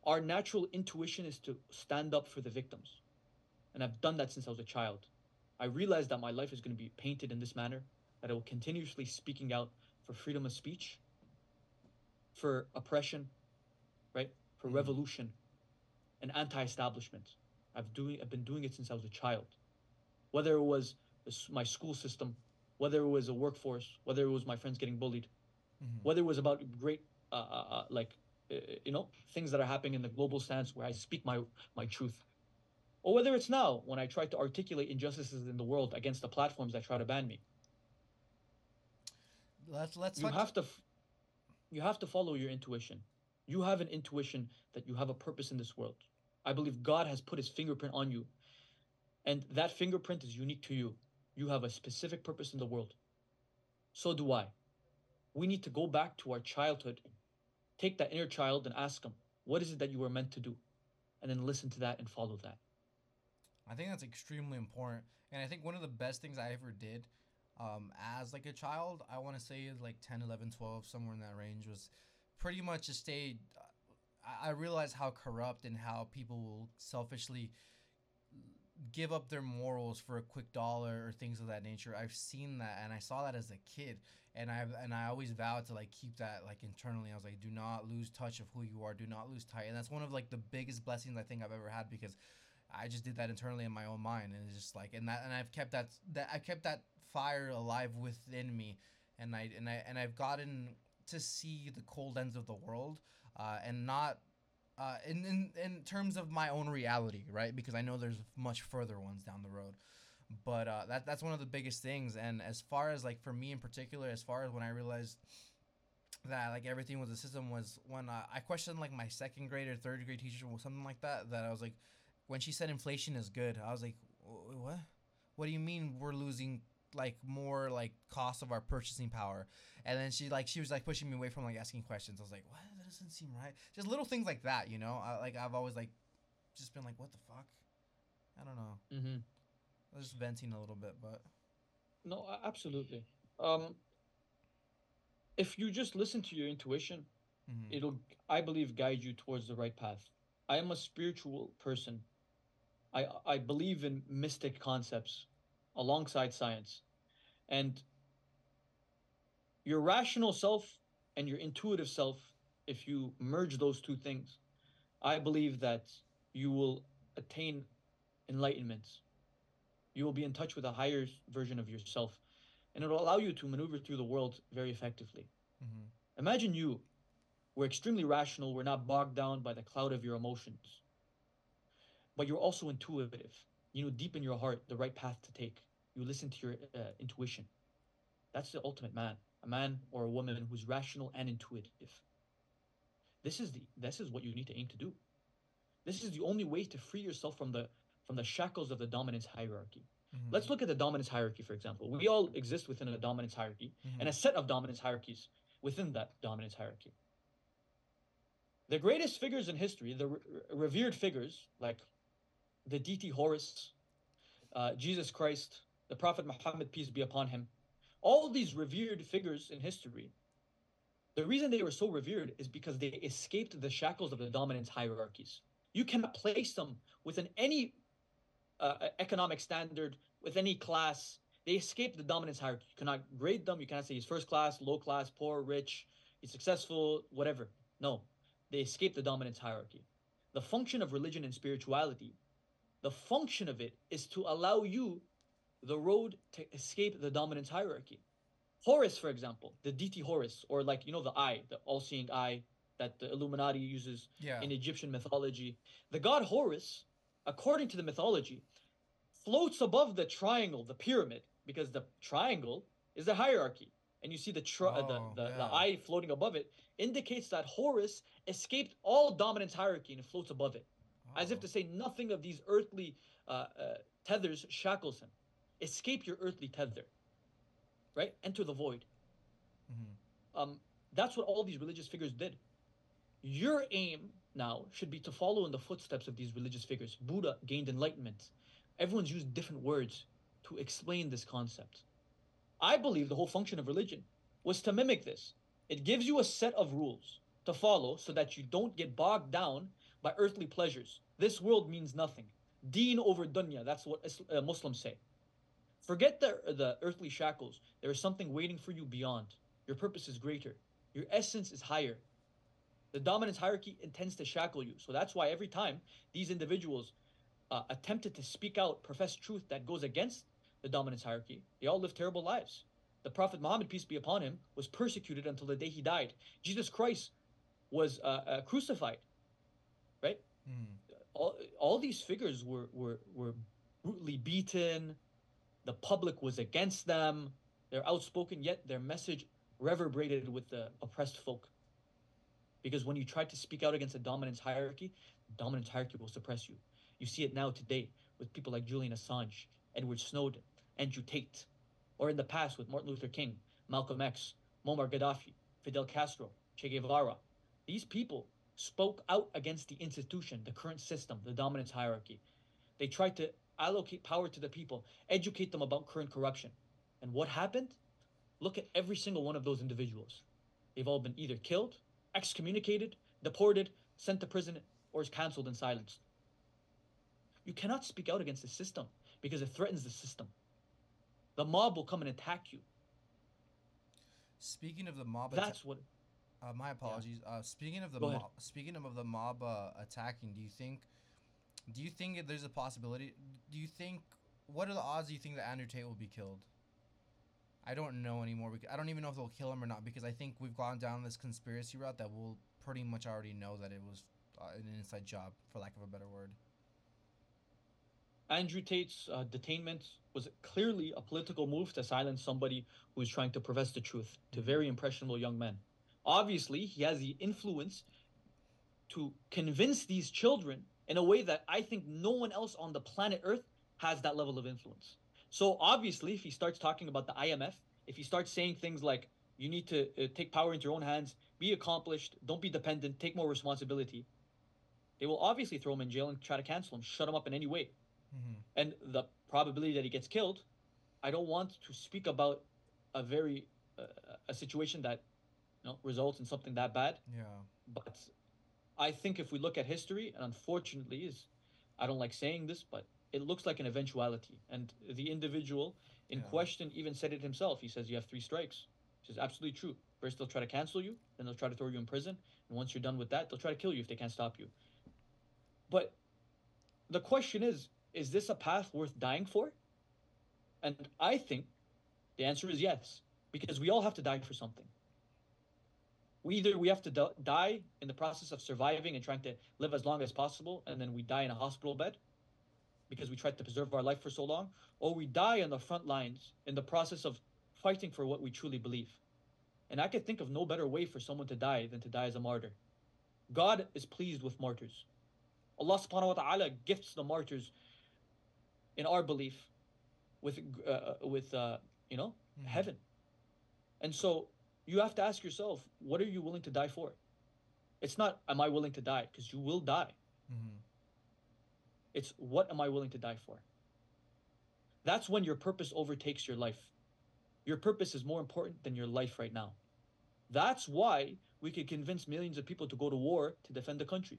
our natural intuition is to stand up for the victims. And I've done that since I was a child. I realized that my life is going to be painted in this manner, that I will continuously speaking out for freedom of speech, for oppression, right? For Mhm. revolution and anti-establishment. I've doing I've been doing it since I was a child. Whether it was my school system, whether it was a workforce, whether it was my friends getting bullied, Mm-hmm. whether it was about great uh, uh, uh, like uh, you know things that are happening in the global stance where i speak my my truth or whether it's now when i try to articulate injustices in the world against the platforms that try to ban me Let's let's you have to you have to follow your intuition you have an intuition that you have a purpose in this world i believe god has put his fingerprint on you. And that fingerprint is unique to you. You have a specific purpose in the world. So do i. We need to go back to our childhood take that inner child and ask him what is it that you were meant to do? And then listen to that and follow that. I think that's extremely important, and I think one of the best things I ever did, um, as like a child, I want to say like 10, 11, 12, somewhere in that range, was pretty much just stay. I, realize how corrupt and how people will selfishly give up their morals for a quick dollar or things of that nature. I've seen that, and I saw that as a kid, and I and I always vowed to like keep that like internally. I was like, do not lose touch of who you are. Do not lose sight, and that's one of like the biggest blessings I think I've ever had because I just did that internally in my own mind, and it's just like, and that, and I've kept that that I kept that fire alive within me, and I and I and I've gotten to see the cold ends of the world, uh, and not. Uh, in, in in terms of my own reality, right? Because I know there's much further ones down the road, but uh, that that's one of the biggest things. And as far as like for me in particular, as far as when I realized that like everything was a system was when uh, I questioned like my second grade or third grade teacher or something like that. That I was like, when she said inflation is good, I was like, what? What do you mean we're losing like more like cost of our purchasing power? And then she like she was like pushing me away from like asking questions. I was like, what? Doesn't seem right. Just little things like that, you know. I, like I've always like just been like, what the fuck? I don't know. mm-hmm. I was just venting a little bit, but No, absolutely. Um, if you just listen to your intuition, Mhm. it'll I believe guide you towards the right path. I am a spiritual person. I I believe in mystic concepts alongside science. And your rational self and your intuitive self, if you merge those two things, I believe that you will attain enlightenment. You will be in touch with a higher version of yourself, and it'll allow you to maneuver through the world very effectively. Mhm. Imagine you were extremely rational, we're not bogged down by the cloud of your emotions, but you're also intuitive. You know deep in your heart the right path to take. You listen to your uh, intuition. That's the ultimate man, a man or a woman who's rational and intuitive. This is the this is what you need to aim to do. This is the only way to free yourself from the from the shackles of the dominance hierarchy. Mhm. Let's look at the dominance hierarchy, for example. We all exist within a dominance hierarchy Mhm. and a set of dominance hierarchies within that dominance hierarchy. The greatest figures in history, the re- revered figures like the deity Horus, uh, Jesus Christ, the Prophet Muhammad, peace be upon him, all these revered figures in history, the reason they were so revered is because they escaped the shackles of the dominance hierarchies. You cannot place them within any uh, economic standard, with any class. They escaped the dominance hierarchy. You cannot grade them. You cannot say he's first class, low class, poor, rich, he's successful, whatever. No, they escaped the dominance hierarchy. The function of religion and spirituality, the function of it is to allow you the road to escape the dominance hierarchy. Horus, for example, the deity Horus, or like, you know, the eye, the all seeing eye that the Illuminati uses Yeah. in Egyptian mythology. The god Horus, according to the mythology, floats above the triangle, the pyramid, because the triangle is a hierarchy. And you see the tri- Oh, the, the yeah. eye floating above it indicates that Horus escaped all dominance hierarchy and floats above it, as if Oh. to say nothing of these earthly uh, uh, tethers shackles him. Escape your earthly tether, right? Enter the void. Mhm. Um, that's what all these religious figures did. Your aim now should be to follow in the footsteps of these religious figures. Buddha gained enlightenment. Everyone's used different words to explain this concept. I believe the whole function of religion was to mimic this. It gives you a set of rules to follow so that you don't get bogged down by earthly pleasures. This world means nothing. Deen over dunya, that's what uh, Muslims say. Forget the, the earthly shackles. There is something waiting for you beyond. Your purpose is greater. Your essence is higher. The dominance hierarchy intends to shackle you. So that's why every time these individuals uh, attempted to speak out, profess truth that goes against the dominance hierarchy, they all lived terrible lives. The Prophet Muhammad, peace be upon him, was persecuted until the day he died. Jesus Christ was uh, uh, crucified. Right? Mhm. all all these figures were were were brutally beaten. The public was against them. They're outspoken, yet their message reverberated with the oppressed folk. Because when you try to speak out against the dominance hierarchy, dominance hierarchy will suppress you. You see it now today with people like Julian Assange, Edward Snowden, Andrew Tate, or in the past with Martin Luther King, Malcolm X, Muammar Gaddafi, Fidel Castro, Che Guevara. These people spoke out against the institution, the current system, the dominance hierarchy. They tried to allocate power to the people, educate them about current corruption. And what happened? Look at every single one of those individuals. They've all been either killed, excommunicated, deported, sent to prison, or is cancelled and silenced. You cannot speak out against the system because it threatens the system. The mob will come and attack you. Speaking of the mob, That's what uh, my apologies. Uh, speaking of the mob, speaking of the mob uh, attacking, do you think, do you think there's a possibility? Do you think what are the odds? Do you think that Andrew Tate will be killed? I don't know anymore. I don't even know if they'll kill him or not because I think we've gone down this conspiracy route that we'll pretty much already know that it was uh, an inside job, for lack of a better word. Andrew Tate's uh, detainment was clearly a political move to silence somebody who is trying to profess the truth to very impressionable young men. Obviously, he has the influence to convince these children in a way that I think no one else on the planet Earth has that level of influence. So, obviously, if he starts talking about the IMF, if he starts saying things like, you need to uh, take power into your own hands, be accomplished, don't be dependent, take more responsibility, they will obviously throw him in jail and try to cancel him, shut him up in any way Mm-hmm. and the probability that he gets killed i don't want to speak about a very uh, a situation that you know, results in something that bad. Yeah. But I think if we look at history, and unfortunately, is I don't like saying this, but it looks like an eventuality. And the individual in Yeah. question even said it himself. He says you have three strikes, which is absolutely true. First, they'll try to cancel you, then they'll try to throw you in prison, and once you're done with that, they'll try to kill you if they can't stop you. But the question is, is this a path worth dying for? And I think the answer is yes, because we all have to die for something. We either we have to die in the process of surviving and trying to live as long as possible, and then we die in a hospital bed because we tried to preserve our life for so long, or we die on the front lines in the process of fighting for what we truly believe. And I could think of no better way for someone to die than to die as a martyr. God is pleased with martyrs. Allah subhanahu wa ta'ala gifts the martyrs in our belief with uh, with uh, you know Mhm. heaven. And so you have to ask yourself, what are you willing to die for? It's not am I willing to die because you will die. Mm-hmm. It's what am I willing to die for? That's when your purpose overtakes your life. Your purpose is more important than your life right now. That's why we could convince millions of people to go to war to defend the country.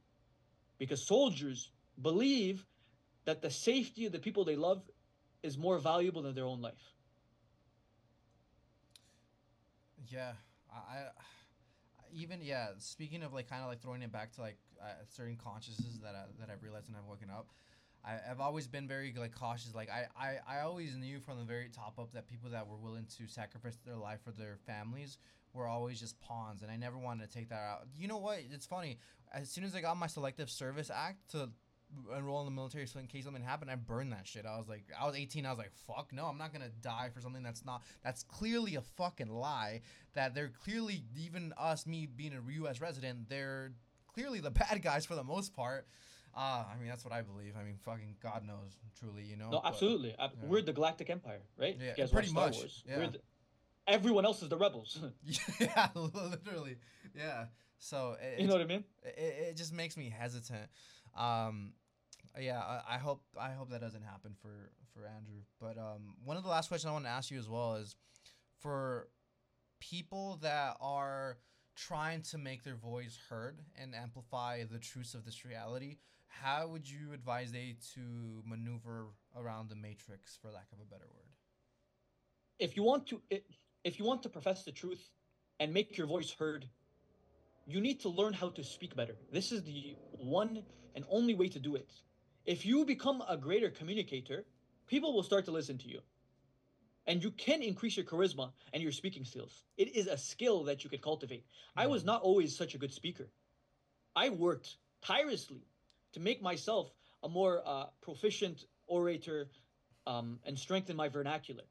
Because soldiers believe that the safety of the people they love is more valuable than their own life. Yeah, I, I even yeah. Speaking of like kind of like throwing it back to like uh, certain consciousnesses that I, that I've realized and I've woken up. I, I've always been very like cautious. Like I, I, I always knew from the very top up that people that were willing to sacrifice their life for their families were always just pawns, and I never wanted to take that out. You know what? It's funny. As soon as I got my Selective Service Act to enroll in the military so in case something happened i burned that shit i was like i was 18 i was like fuck no i'm not gonna die for something that's not that's clearly a fucking lie that they're clearly even us me being a us resident they're clearly the bad guys for the most part uh i mean that's what i believe i mean fucking god knows truly you know No, absolutely. Ab- yeah. We're the Galactic Empire, right? Yeah, pretty much, Wars. yeah. We're the, everyone else is the rebels. yeah literally yeah so it, you know what I mean? it, it just makes me hesitant. Um, yeah, I, I hope I hope that doesn't happen for for Andrew. But um, one of the last questions I want to ask you as well is for people that are trying to make their voice heard and amplify the truths of this reality. How would you advise they to maneuver around the matrix, for lack of a better word? if you want to if you want to profess the truth and make your voice heard you need to learn how to speak better this is the one and only way to do it if you become a greater communicator people will start to listen to you. And you can increase your charisma and your speaking skills. It is a skill that you could cultivate. I was Mhm. not always such a good speaker. I worked tirelessly to make myself a more uh, proficient orator um, and strengthen my vernacular.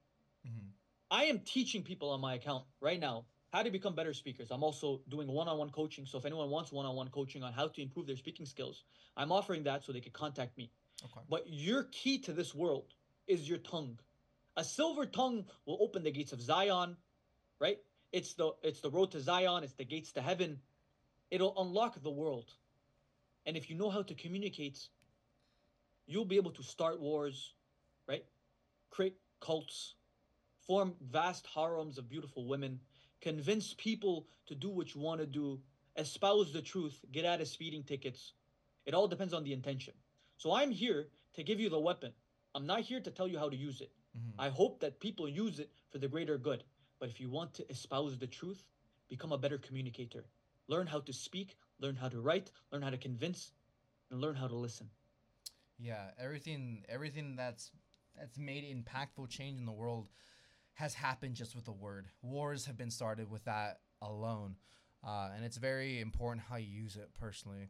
Mm-hmm. I am teaching people on my account right now how to become better speakers. I'm also doing one-on-one coaching. So if anyone wants one-on-one coaching on how to improve their speaking skills, I'm offering that so they can contact me. Okay. But your key to this world is your tongue. A silver tongue will open the gates of Zion, right? It's the it's the road to Zion, it's the gates to heaven. It'll unlock the world. And if you know how to communicate, you'll be able to start wars, right? Create cults, form vast harems of beautiful women, convince people to do what you want to do, espouse the truth, get out of speeding tickets. It all depends on the intention. So I'm here to give you the weapon. I'm not here to tell you how to use it. Mm-hmm. I hope that people use it for the greater good. But if you want to espouse the truth, become a better communicator. Learn how to speak, learn how to write, learn how to convince, and learn how to listen. Yeah, everything everything that's that's made impactful change in the world has happened just with a word. Wars have been started with that alone, uh, and it's very important how you use it personally.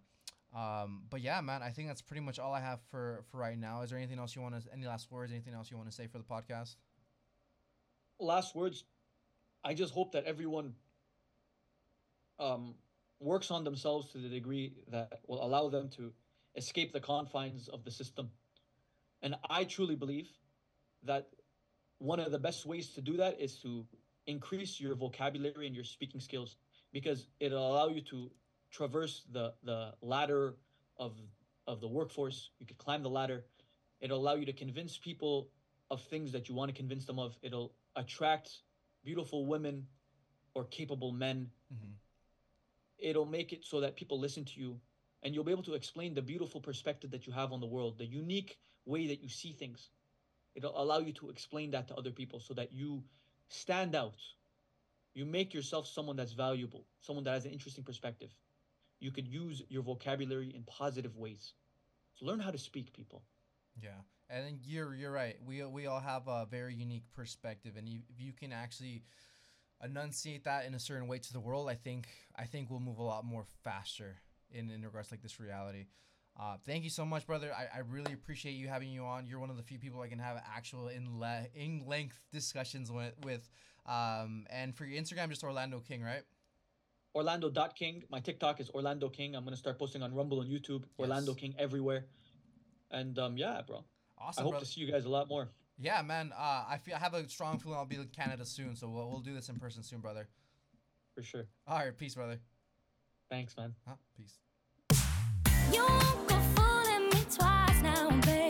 Um, but yeah, man, I think that's pretty much all I have for for right now. Is there anything else you want to? Any last words? Anything else you want to say for the podcast? last words i just hope that everyone um, works on themselves to the degree that will allow them to escape the confines of the system and i truly believe that one of the best ways to do that is to increase your vocabulary and your speaking skills because it'll allow you to traverse the the ladder of of the workforce you could climb the ladder it'll allow you to convince people of things that you want to convince them of it'll attract beautiful women or capable men Mhm. it'll make it so that people listen to you and you'll be able to explain the beautiful perspective that you have on the world, the unique way that you see things. It'll allow you to explain that to other people so that you stand out. You make yourself someone that's valuable, someone that has an interesting perspective. You could use your vocabulary in positive ways. So learn how to speak, people. Yeah, and you're you're right. We we all have a very unique perspective, and if you can actually enunciate that in a certain way to the world, I think I think we'll move a lot more faster in in regards to, like this reality. Uh, thank you so much, brother. I, I really appreciate you having you on. You're one of the few people I can have actual in le- in length discussions with with. Um, and for your Instagram, just Orlando King, right? Orlando.king. My TikTok is Orlando King. I'm gonna start posting on Rumble and YouTube. Orlando King everywhere. And um, yeah, bro. Awesome, I hope brother. to see you guys a lot more. Yeah, man. Uh, I feel I have a strong feeling I'll be in Canada soon, so we'll, we'll do this in person soon, brother. For sure. All right, peace, brother. Thanks, man. Huh? Peace. Yung now, babe.